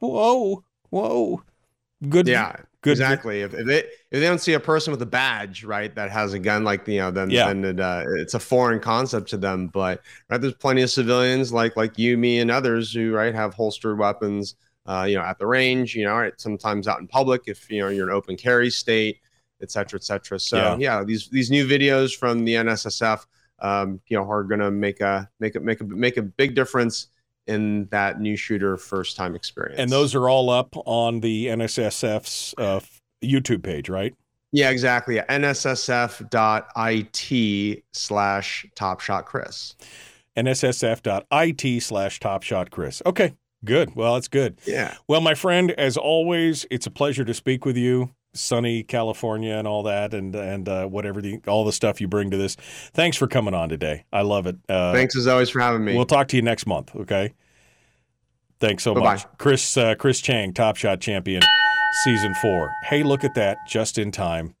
whoa, whoa, good, Yeah, good, exactly. If, if they if they don't see a person with a badge, right, that has a gun, like you know, then Yeah. then it, uh, it's a foreign concept to them. But right, there's plenty of civilians like like you, me, and others who right have holstered weapons. Uh, you know, at the range, you know, right, sometimes out in public if you know you're an open carry state, et cetera, et cetera. So Yeah. yeah, these these new videos from the NSSF, um, you know, are gonna make a make a make a make a big difference in that new shooter first time experience. And those are all up on the NSSF's uh, YouTube page, right? Yeah, exactly. NSSF.it slash Top Shot Chris. nssf.it slash Top Shot Chris. Okay, good. Well, it's good. Yeah. Well, my friend, as always, it's a pleasure to speak with you. Sunny California and all that, and and uh, whatever the all the stuff you bring to this. Thanks for coming on today. I love it. Uh, Thanks as always for having me. We'll talk to you next month. Okay. Thanks so Bye-bye. much, Chris. Uh, Chris Cheng, Top Shot champion, season four. Hey, look at that! Just in time.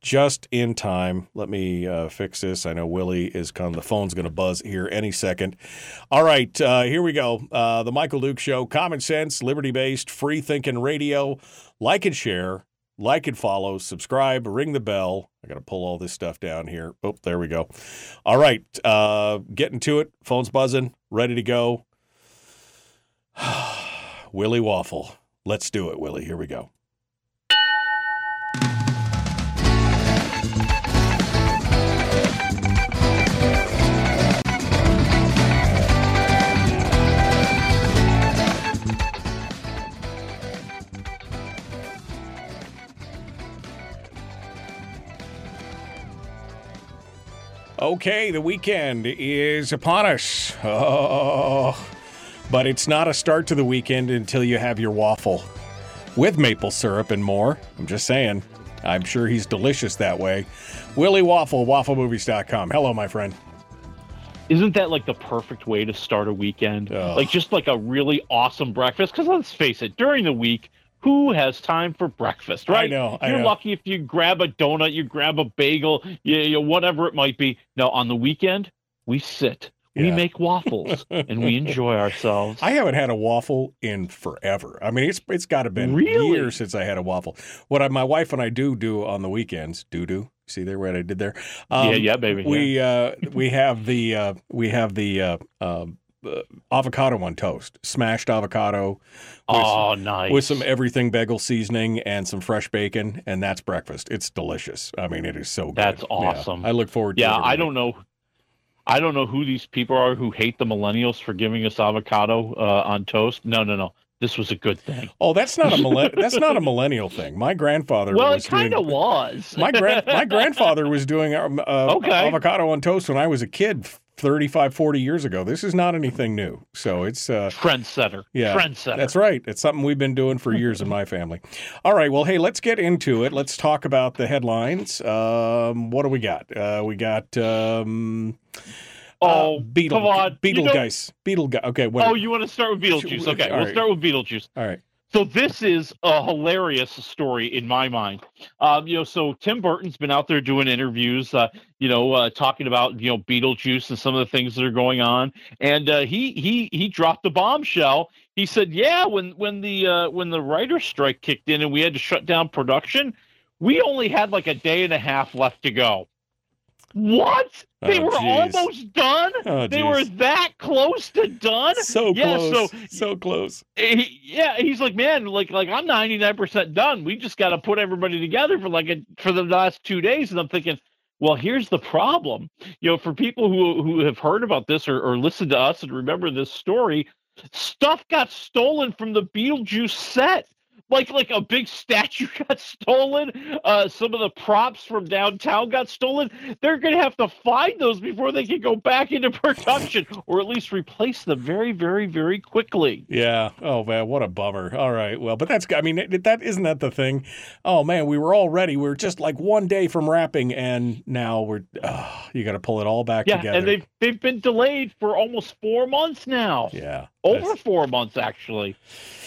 Just in time. Let me uh, fix this. I know Willie is coming. The phone's going to buzz here any second. All right, uh, here we go. Uh, the Michael Duke Show. Common sense, liberty based, free thinking radio. Like and share. Like and follow. Subscribe. Ring the bell. I got to pull all this stuff down here. Oh, there we go. All right, uh, getting to it. Phone's buzzing. Ready to go. Willie Waffle. Let's do it, Willie. Here we go. Okay, the weekend is upon us. Oh, but it's not a start to the weekend until you have your waffle with maple syrup and more. I'm just saying. I'm sure he's delicious that way. Willie Waffle, wafflemovies.com. Hello, my friend. Isn't that like the perfect way to start a weekend? Like just like a really awesome breakfast. Because let's face it, during the week, who has time for breakfast, right? know, I You're know. lucky if you grab a donut, you grab a bagel, you, you whatever it might be. No, on the weekend, we sit, we Yeah. make waffles, and we enjoy ourselves. I haven't had a waffle in forever. I mean, it's it's got to been Really? years since I had a waffle. What I, my wife and I do do on the weekends, do do. See there what I did there? Um, Yeah, yeah, baby, We uh, we have the uh, we have the uh, um, uh, avocado on toast, smashed avocado. with Oh, some- nice. With some everything bagel seasoning and some fresh bacon, and that's breakfast. It's delicious. I mean, it is so good. That's Yeah. awesome. I look forward. to Yeah, it every I don't know. I don't know who these people are who hate the millennials for giving us avocado uh, on toast. No, no, no. This was a good thing. Oh, that's not a millenn- that's not a millennial thing. My grandfather. Well, was it kind of doing- was. My grand my grandfather was doing um, uh, Okay. avocado on toast when I was a kid 35 40 years ago. This is not anything new. So it's uh trendsetter. yeah. Trendsetter. That's right. It's something we've been doing for years in my family. All right, well, hey, let's get into it. Let's talk about the headlines. Um, what do we got? Uh, we got um, Oh, Beetle, come on. You Beetlegeist, guy. Okay, whatever. Oh, you want to start with Beetlejuice? Okay, All we'll right. start with Beetlejuice. All right. So this is a hilarious story in my mind. Um, you know, so Tim Burton's been out there doing interviews, uh, you know, uh, talking about you know Beetlejuice and some of the things that are going on, and uh, he he he dropped a bombshell. He said, "Yeah, when when the uh, when the writer's strike kicked in and we had to shut down production, we only had like a day and a half left to go." What? Oh, they Oh, were geez. almost done. Oh, they were that close to done. So yeah, close. So so close. he, yeah, he's like, man, like like I'm 99 percent done. We just got to put everybody together for like a for the last two days. And I'm thinking, well, here's the problem. You know, for people who who have heard about this or, or listened to us and remember this story, stuff got stolen from the Beetlejuice set. Like like a big statue got stolen. Uh, some of the props from downtown got stolen. They're gonna have to find those before they can go back into production, or at least replace them very, very, very quickly. Yeah. Oh man, what a bummer. All right. Well, but that's I mean that isn't that the thing. Oh man, we were all ready. We were just like one day from wrapping, and now we're oh, you got to pull it all back Yeah, together. and they've they've been delayed for almost four months now. Yeah, over four months actually.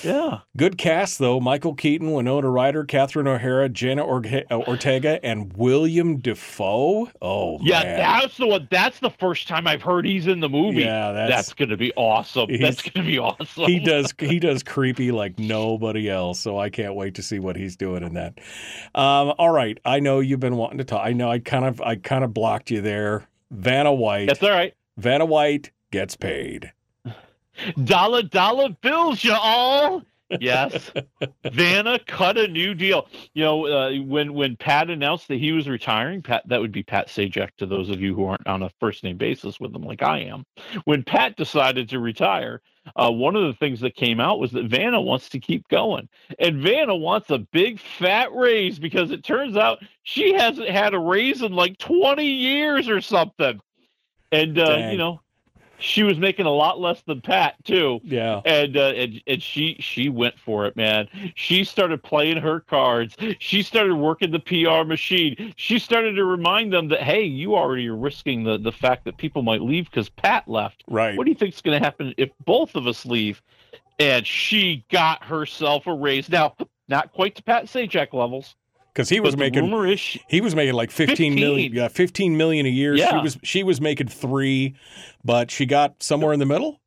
Yeah, Good cast though: Michael Keaton, Winona Ryder, Catherine O'Hara, Jenna uh, Ortega, and William Dafoe. Oh yeah, man. that's the one. That's the first time I've heard he's in the movie. Yeah, that's- going to be awesome. That's going to be awesome. he does he does creepy like nobody else so i can't wait to see what he's doing in that um, all right i know you've been wanting to talk i know i kind of i kind of blocked you there vanna white That's all right. vanna white gets paid Dollar dollar bills, you all. Yes, Vanna cut a new deal. You know, uh, when when Pat announced that he was retiring, Pat that would be Pat Sajak to those of you who aren't on a first name basis with him like I am. When Pat decided to retire, uh, one of the things that came out was that Vanna wants to keep going, and Vanna wants a big fat raise because it turns out she hasn't had a raise in like twenty years or something. And uh, you know, she was making a lot less than Pat too. Yeah. And uh, and and she she went for it, man. She started playing her cards. She started working the PR machine. She started to remind them that hey, you already are risking the the fact that people might leave because Pat left. Right. What do you think's going to happen if both of us leave? And she got herself a raise. Now, not quite to Pat Sajak levels. Because he was But making rumor is she- he was making like 15 million 15. yeah 15 million a year she Yeah. was she was making three but she got somewhere in the middle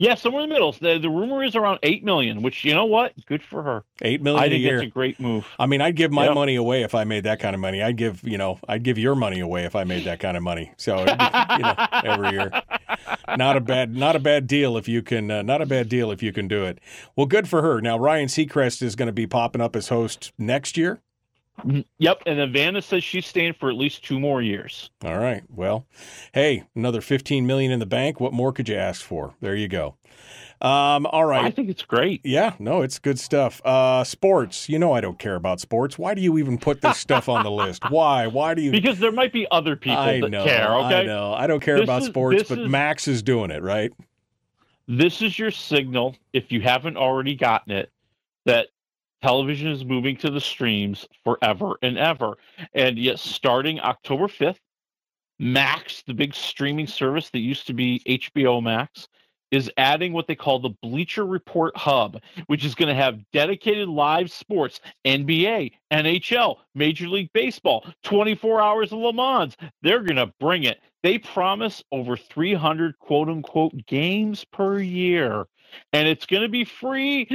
Yeah, somewhere in the middle. The, the rumor is around eight million, which you know what? Good for her. eight million I a think year that's a great move. I mean, I'd give my Yep. money away if I made that kind of money. I'd give, you know, I'd give your money away if I made that kind of money. So, be, you know, every year, not a bad, not a bad deal if you can, uh, not a bad deal if you can do it. Well, good for her. Now, Ryan Seacrest is going to be popping up as host next year. Yep, and then Vanna says she's staying for at least two more years. All right. Well, hey, another fifteen million in the bank. What more could you ask for? There you go. Um, all right. I think it's great. Yeah, no, it's good stuff. Uh, sports. You know, I don't care about sports. Why do you even put this stuff on the list? Why? Why do you? Because there might be other people I that know, care. Okay, I know. I don't care This about is- sports, but is- Max is doing it, right? This is your signal, if you haven't already gotten it, that television is moving to the streams forever and ever. And yet, starting October 5th, Max, the big streaming service that used to be HBO Max, is adding what they call the Bleacher Report Hub, which is going to have dedicated live sports, NBA, NHL, Major League Baseball, 24 hours of Le Mans. They're going to bring it. They promise over 300 quote unquote games per year. And it's going to be free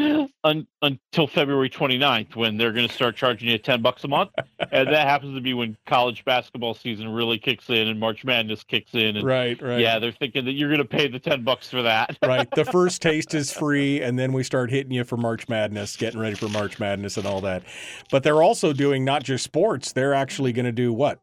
un- until February 29th when they're going to start charging you 10 bucks a month. and that happens to be when college basketball season really kicks in and March Madness kicks in. And Right, right. Yeah, they're thinking that you're going to pay the 10 bucks for that. right. The first taste is free, and then we start hitting you for March Madness, getting ready for March Madness and all that. But they're also doing not just sports. They're actually going to do what?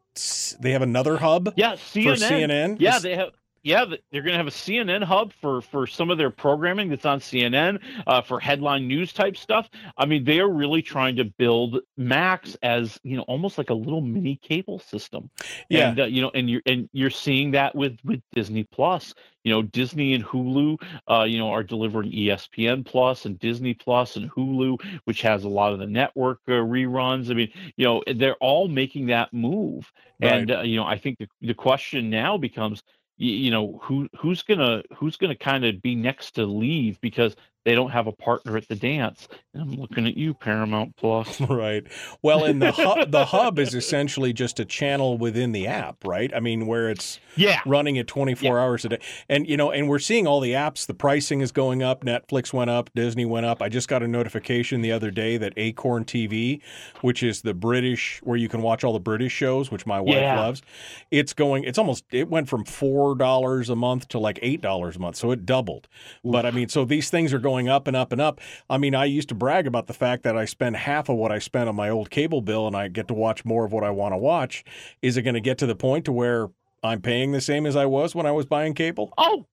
They have another hub. Yeah, CNN. For CNN. Yeah, they have. Yeah, they're going to have a CNN hub for for some of their programming that's on CNN uh, for headline news type stuff. I mean, they are really trying to build Max as you know almost like a little mini cable system. Yeah. and uh, you know, and you're and you're seeing that with with Disney Plus. You know, Disney and Hulu, uh, you know, are delivering ESPN Plus and Disney Plus and Hulu, which has a lot of the network uh, reruns. I mean, you know, they're all making that move. Right. And uh, you know, I think the the question now becomes, you, you know who who's gonna who's gonna kind of be next to leave because they don't have a partner at the dance. And I'm looking at you, Paramount Plus. right. Well, and the hub, the hub is essentially just a channel within the app, right? I mean, where it's yeah running at 24 hours a day, and you know, and we're seeing all the apps. The pricing is going up. Netflix went up. Disney went up. I just got a notification the other day that Acorn TV, which is the British where you can watch all the British shows, which my wife Yeah. loves, it's going. It's almost. It went from four dollars a month to like eight dollars a month, so it doubled. But I mean, so these things are going up and up and up. I mean, I used to brag about the fact that I spend half of what I spent on my old cable bill, and I get to watch more of what I want to watch. Is it going to get to the point to where I'm paying the same as I was when I was buying cable? Oh,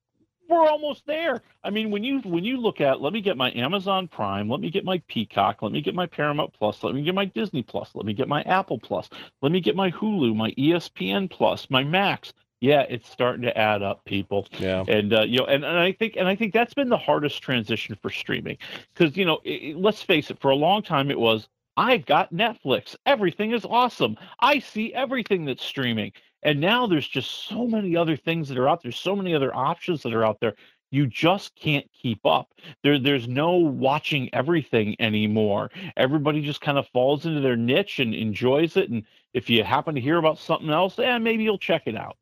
we're almost there. I mean, when you when you look at, let me get my Amazon Prime, let me get my Peacock, let me get my Paramount Plus, let me get my Disney Plus, let me get my Apple Plus, let me get my Hulu, my ESPN Plus, my Max. Yeah, it's starting to add up, people. Yeah. And uh, you know, and, and I think and I think that's been the hardest transition for streaming because you know, it, let's face it, for a long time it was I've got Netflix, everything is awesome, I see everything that's streaming, and now there's just so many other things that are out there, so many other options that are out there. You just can't keep up. There, there's no watching everything anymore. Everybody just kind of falls into their niche and enjoys it. And if you happen to hear about something else, eh, maybe you'll check it out.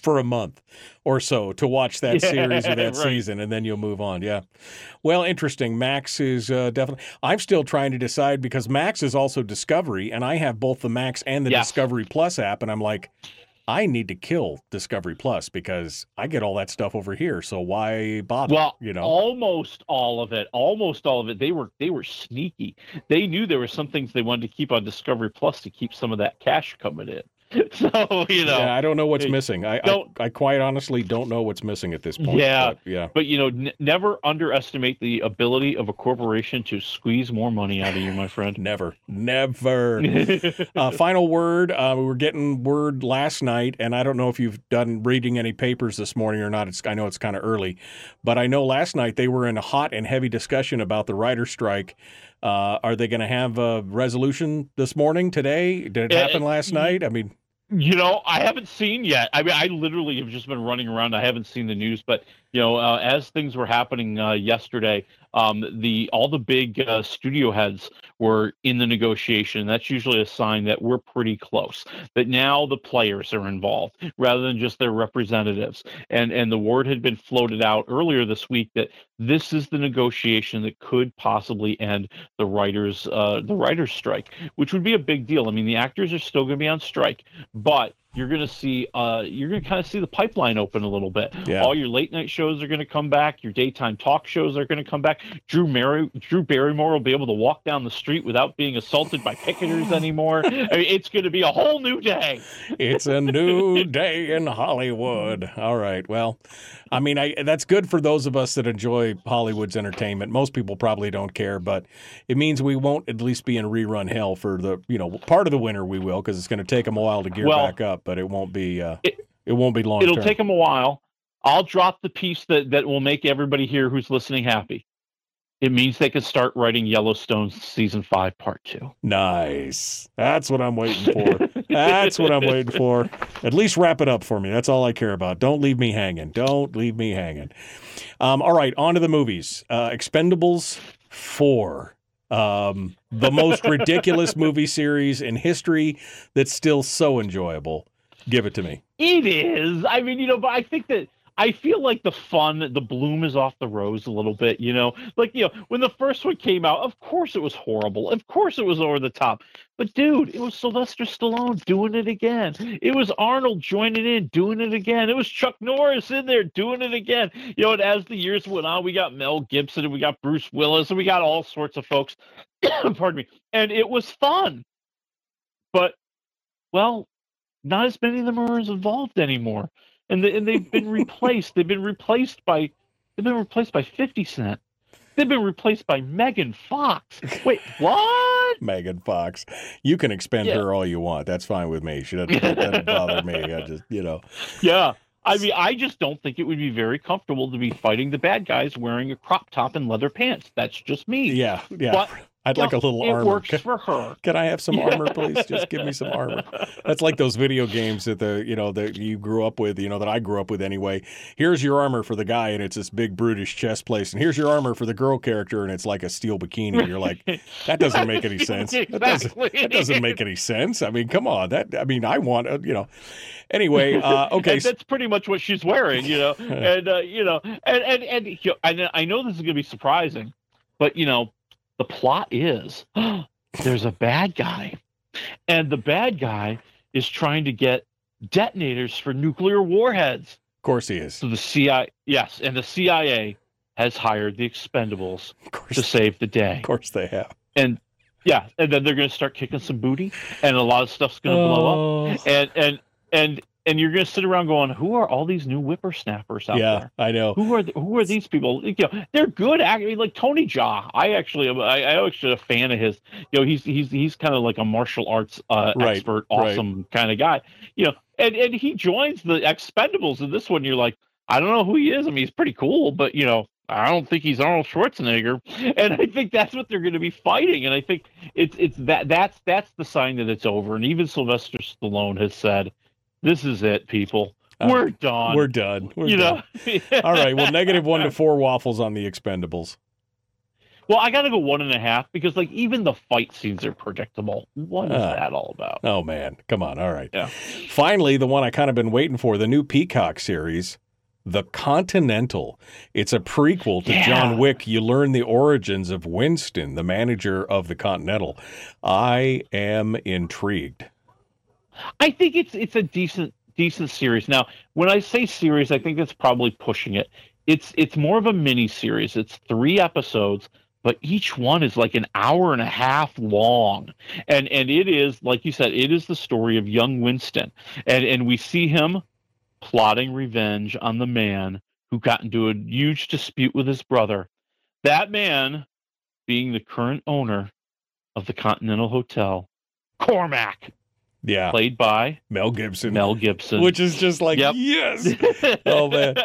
For a month or so to watch that Yeah, series or that right. season, and then you'll move on. Yeah. Well, interesting. Max is uh, definitely. I'm still trying to decide because Max is also Discovery, and I have both the Max and the Yes. Discovery Plus app, and I'm like. I need to kill Discovery Plus because I get all that stuff over here. So why bother? Well, you know, almost all of it, almost all of it. They were they were sneaky. They knew there were some things they wanted to keep on Discovery Plus to keep some of that cash coming in. So you know, yeah, I don't know what's missing. I, I don't- I quite honestly don't know what's missing at this point. Yeah, but, yeah. But you know, n- never underestimate the ability of a corporation to squeeze more money out of you, my friend. Never, never. uh, final word. Uh, we were getting word last night, and I don't know if you've done reading any papers this morning or not. It's I know it's kind of early, but I know last night they were in a hot and heavy discussion about the writer strike. Uh, are they going to have a resolution this morning today? Did it Uh, happen last night? I mean, You know, I haven't seen yet. I mean, I literally have just been running around. I haven't seen the news, but you know, uh, as things were happening uh, yesterday, um, the all the big uh, studio heads were in the negotiation. That's usually a sign that we're pretty close. That now the players are involved rather than just their representatives. And and the word had been floated out earlier this week that this is the negotiation that could possibly end the writers uh, the writers strike, which would be a big deal. I mean, the actors are still going to be on strike, but you're going to see uh, you're going to kind of see the pipeline open a little bit. Yeah. All your late night shows are going to come back. Your daytime talk shows are going to come back. Drew Mary, Drew Barrymore will be able to walk down the street without being assaulted by picketers anymore. I mean, it's going to be a whole new day. it's a new day in Hollywood. All right. Well, I mean, I that's good for those of us that enjoy Hollywood's entertainment. Most people probably don't care, but it means we won't at least be in rerun hell for the you know part of the winter. We will because it's going to take them a while to gear Well, back up, but it won't be. Uh, it, won't be long. It'll term. take them a while. I'll drop the piece that that will make everybody here who's listening happy. It means they can start writing Yellowstone season five, part two. Nice. That's what I'm waiting for. That's what I'm waiting for. At least wrap it up for me. That's all I care about. Don't leave me hanging. Don't leave me hanging. Um, all right, on to the movies. Uh, Expendables 4. Um, the most ridiculous movie series in history that's still so enjoyable. Give it to me. It is. I mean, you know, but I think that I feel like the fun, the bloom is off the rose a little bit, you know? Like, you know, when the first one came out, of course it was horrible. Of course it was over the top. But dude, it was Sylvester Stallone doing it again. It was Arnold joining in, doing it again. It was Chuck Norris in there doing it again. You know, and as the years went on, we got Mel Gibson and we got Bruce Willis and we got all sorts of folks. Pardon me. And it was fun. But well, not as many of them are as involved anymore, and the, and they've been replaced. They've been replaced by they've been replaced by Fifty Cent. They've been replaced by Megan Fox. Wait, what? Megan Fox. You can expend Yeah. her all you want. That's fine with me. She doesn't, doesn't bother me. I just, you know. Yeah. I mean, I just don't think it would be very comfortable to be fighting the bad guys wearing a crop top and leather pants. That's just me. Yeah, yeah. But I'd like a little it armor. works Can- for her. Can I have some armor, please? Just give me some armor. That's like those video games that the you know that you grew up with, you know that I grew up with anyway. Here's your armor for the guy, and it's this big brutish chest place, and here's your armor for the girl character, and it's like a steel bikini. And you're like, that doesn't make any sense. That doesn't, Exactly. that doesn't make any sense. I mean, come on. That I mean, I want uh, you know. Anyway, uh, okay. and that's pretty much what she's wearing, you know. and uh, you know, and and and you know, I, I know this is going to be surprising, but you know, the plot is there's a bad guy, and the bad guy is trying to get detonators for nuclear warheads. Of course, he is. So the CIA, yes, and the CIA has hired the Expendables to save the day. Of course, they have. And yeah, and then they're going to start kicking some booty, and a lot of stuff's going to blow Oh. up, and and and and you're going to sit around going, "Who are all these new whippersnappers out yeah, there? Yeah, I know. Who are who are these people? You know, they're good. Actually, like Tony Jaa. I actually, am- I, I actually a fan of his. You know, he's he's he's kind of like a martial arts uh, Right, expert, right. awesome kind of guy. You know, and and he joins the Expendables in this one. You're like, I don't know who he is. I mean, he's pretty cool, but you know. I don't think he's Arnold Schwarzenegger, and I think that's what they're going to be fighting. And I think it's it's that that's that's the sign that it's over. And even Sylvester Stallone has said, "This is it, people. We're done. Uh, We're done. We're you done. know." All right. Well, negative one to four waffles on the Expendables. Well, I got to go one and a half because, like, even the fight scenes are predictable. What is Ah. that all about? Oh man, come on. All right. Yeah. Finally, the one I kind of been waiting for, the new Peacock series, The Continental. It's a prequel to Yeah. John Wick. You learn the origins of Winston, the manager of the Continental. I am intrigued. I think it's it's a decent decent series. Now, when I say series, I think it's probably pushing it. It's it's more of a mini series. It's three episodes, but each one is like an hour and a half long. And and it is like you said, it is the story of young Winston. And and we see him plotting revenge on the man who got into a huge dispute with his brother. That man being the current owner of the Continental Hotel, Cormac Yeah. played by Mel Gibson. Mel Gibson, Which is just like, Yep. yes. Oh, man.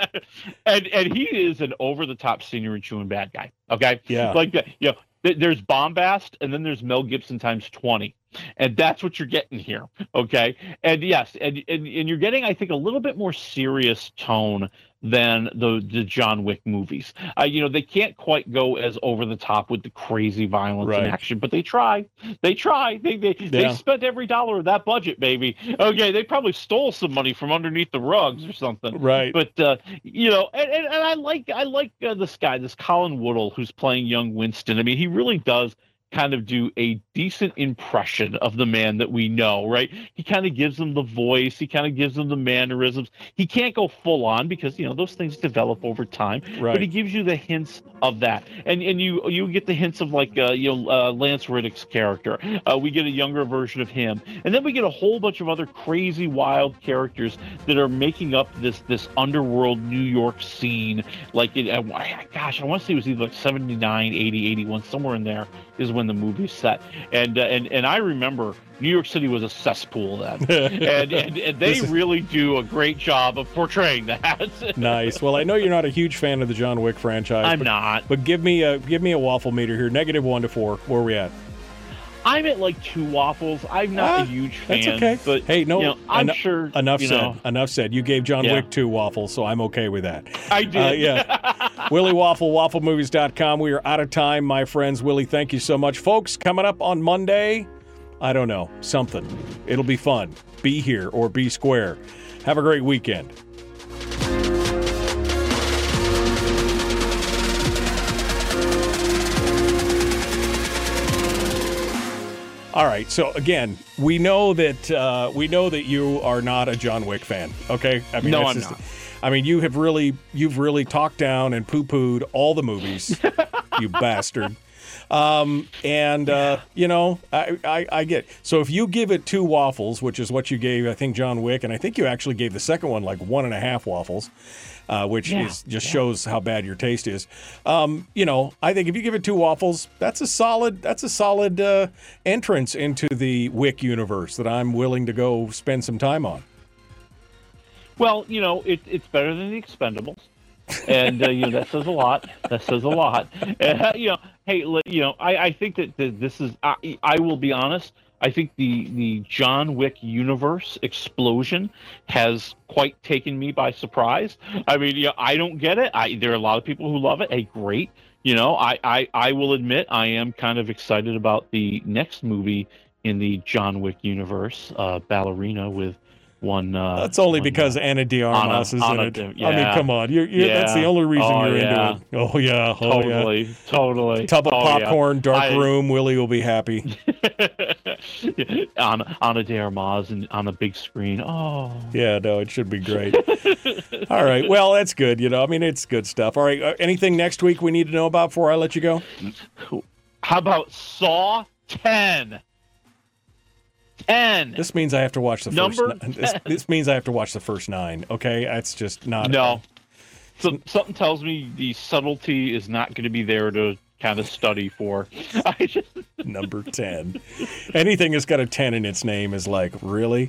and and he is an over the top senior and chewing bad guy. Okay, Yeah. like that. You know, th- there's bombast, and then there's Mel Gibson times twenty, and that's what you're getting here. Okay, and yes, and and, and you're getting, I think, a little bit more serious tone than the the John Wick movies. Uh, you know, they can't quite go as over the top with the crazy violence Right. and action, but they try. They try. They they, Yeah. they spent every dollar of that budget, baby. Okay, they probably stole some money from underneath the rugs or something. Right. But uh, you know, and, and, and I like I like uh, this guy, this Colin Woodell, who's playing young Winston. I mean, he really does kind of do a decent impression of the man that we know, right? He kind of gives them the voice, he kind of gives them the mannerisms. He can't go full on because you know those things develop over time, Right. but he gives you the hints of that, and and you you get the hints of like uh, you know uh, Lance Reddick's character. Uh, we get a younger version of him, and then we get a whole bunch of other crazy, wild characters that are making up this this underworld New York scene. Like, it, gosh, I want to say it was either like 79, 80, 81, somewhere in there is when the movie's set. And uh, and and I remember New York City was a cesspool then, and, and and they is- really do a great job of portraying that. nice. Well, I know you're not a huge fan of the John Wick franchise. I'm but, not. But give me a give me a waffle meter here. Negative one to four. Where are we at? I'm at like two waffles. I'm not Ah, a huge fan. That's okay. But hey, no, you know, I'm eno- sure Enough said. know, Enough said. You gave John Yeah. Wick two waffles, so I'm okay with that. I did. Uh, yeah. Willie Waffle, wafflemovies.com. We are out of time, my friends. Willie, thank you so much. Folks, coming up on Monday, I don't know, something. It'll be fun. Be here or be square. Have a great weekend. All right. So again, we know that uh, we know that you are not a John Wick fan. Okay. I No, I'm just- not. I mean, you have really you've really talked down and poo pooed all the movies, you bastard. Um, and uh, you know, I, I I get. So if you give it two waffles, which is what you gave, I think John Wick, and I think you actually gave the second one like one and a half waffles. Uh, which Yeah, is just shows how bad your taste is. Um, you know, I think if you give it two waffles, that's a solid that's a solid uh, entrance into the Wick universe that I'm willing to go spend some time on. Well, you know, it, it's better than the Expendables. and uh, you know that says a lot. That says a lot. And, uh, you know, hey, you know, I, I think that th- this is. I, I will be honest. I think the the John Wick universe explosion has quite taken me by surprise. I mean, yeah, I don't get it. I there are a lot of people who love it. Hey, great. You know, I, I I will admit I am kind of excited about the next movie in the John Wick universe, uh, Ballerina with one. Uh, That's only one, because uh, Ana de Armas is Anna in it. de- I mean, come on. You're, you're, That's the only reason Oh, you're yeah. into it. Oh, yeah. Oh, yeah. totally, totally. Tub of Oh, yeah. popcorn, dark I- room. Willie will be happy. on on a Darmaz and on a big screen. Oh, Yeah, no, it should be great. All right. Well, that's good. You know, I mean, it's good stuff. All right. Uh, anything next week we need to know about before I let you go? how about Saw Ten? Ten. This means I have to watch the Number first. This, this means I have to watch the first nine. Okay, that's just not. No. So, something tells me the subtlety is not going to be there to kind of study for. I just number 10 anything that's got a 10 in its name is like really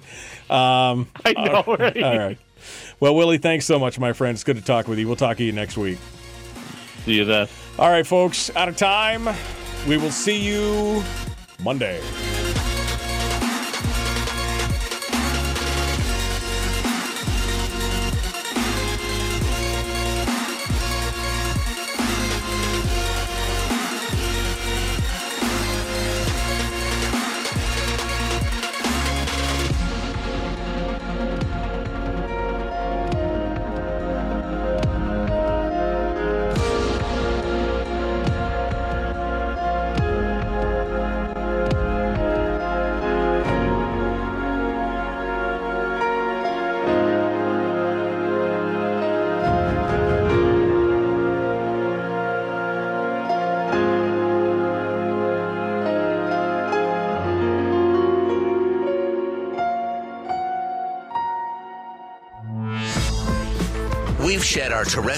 um I know, all- right? all right well willie thanks so much my friend it's good to talk with you we'll talk to you next week see you then all right folks out of time we will see you monday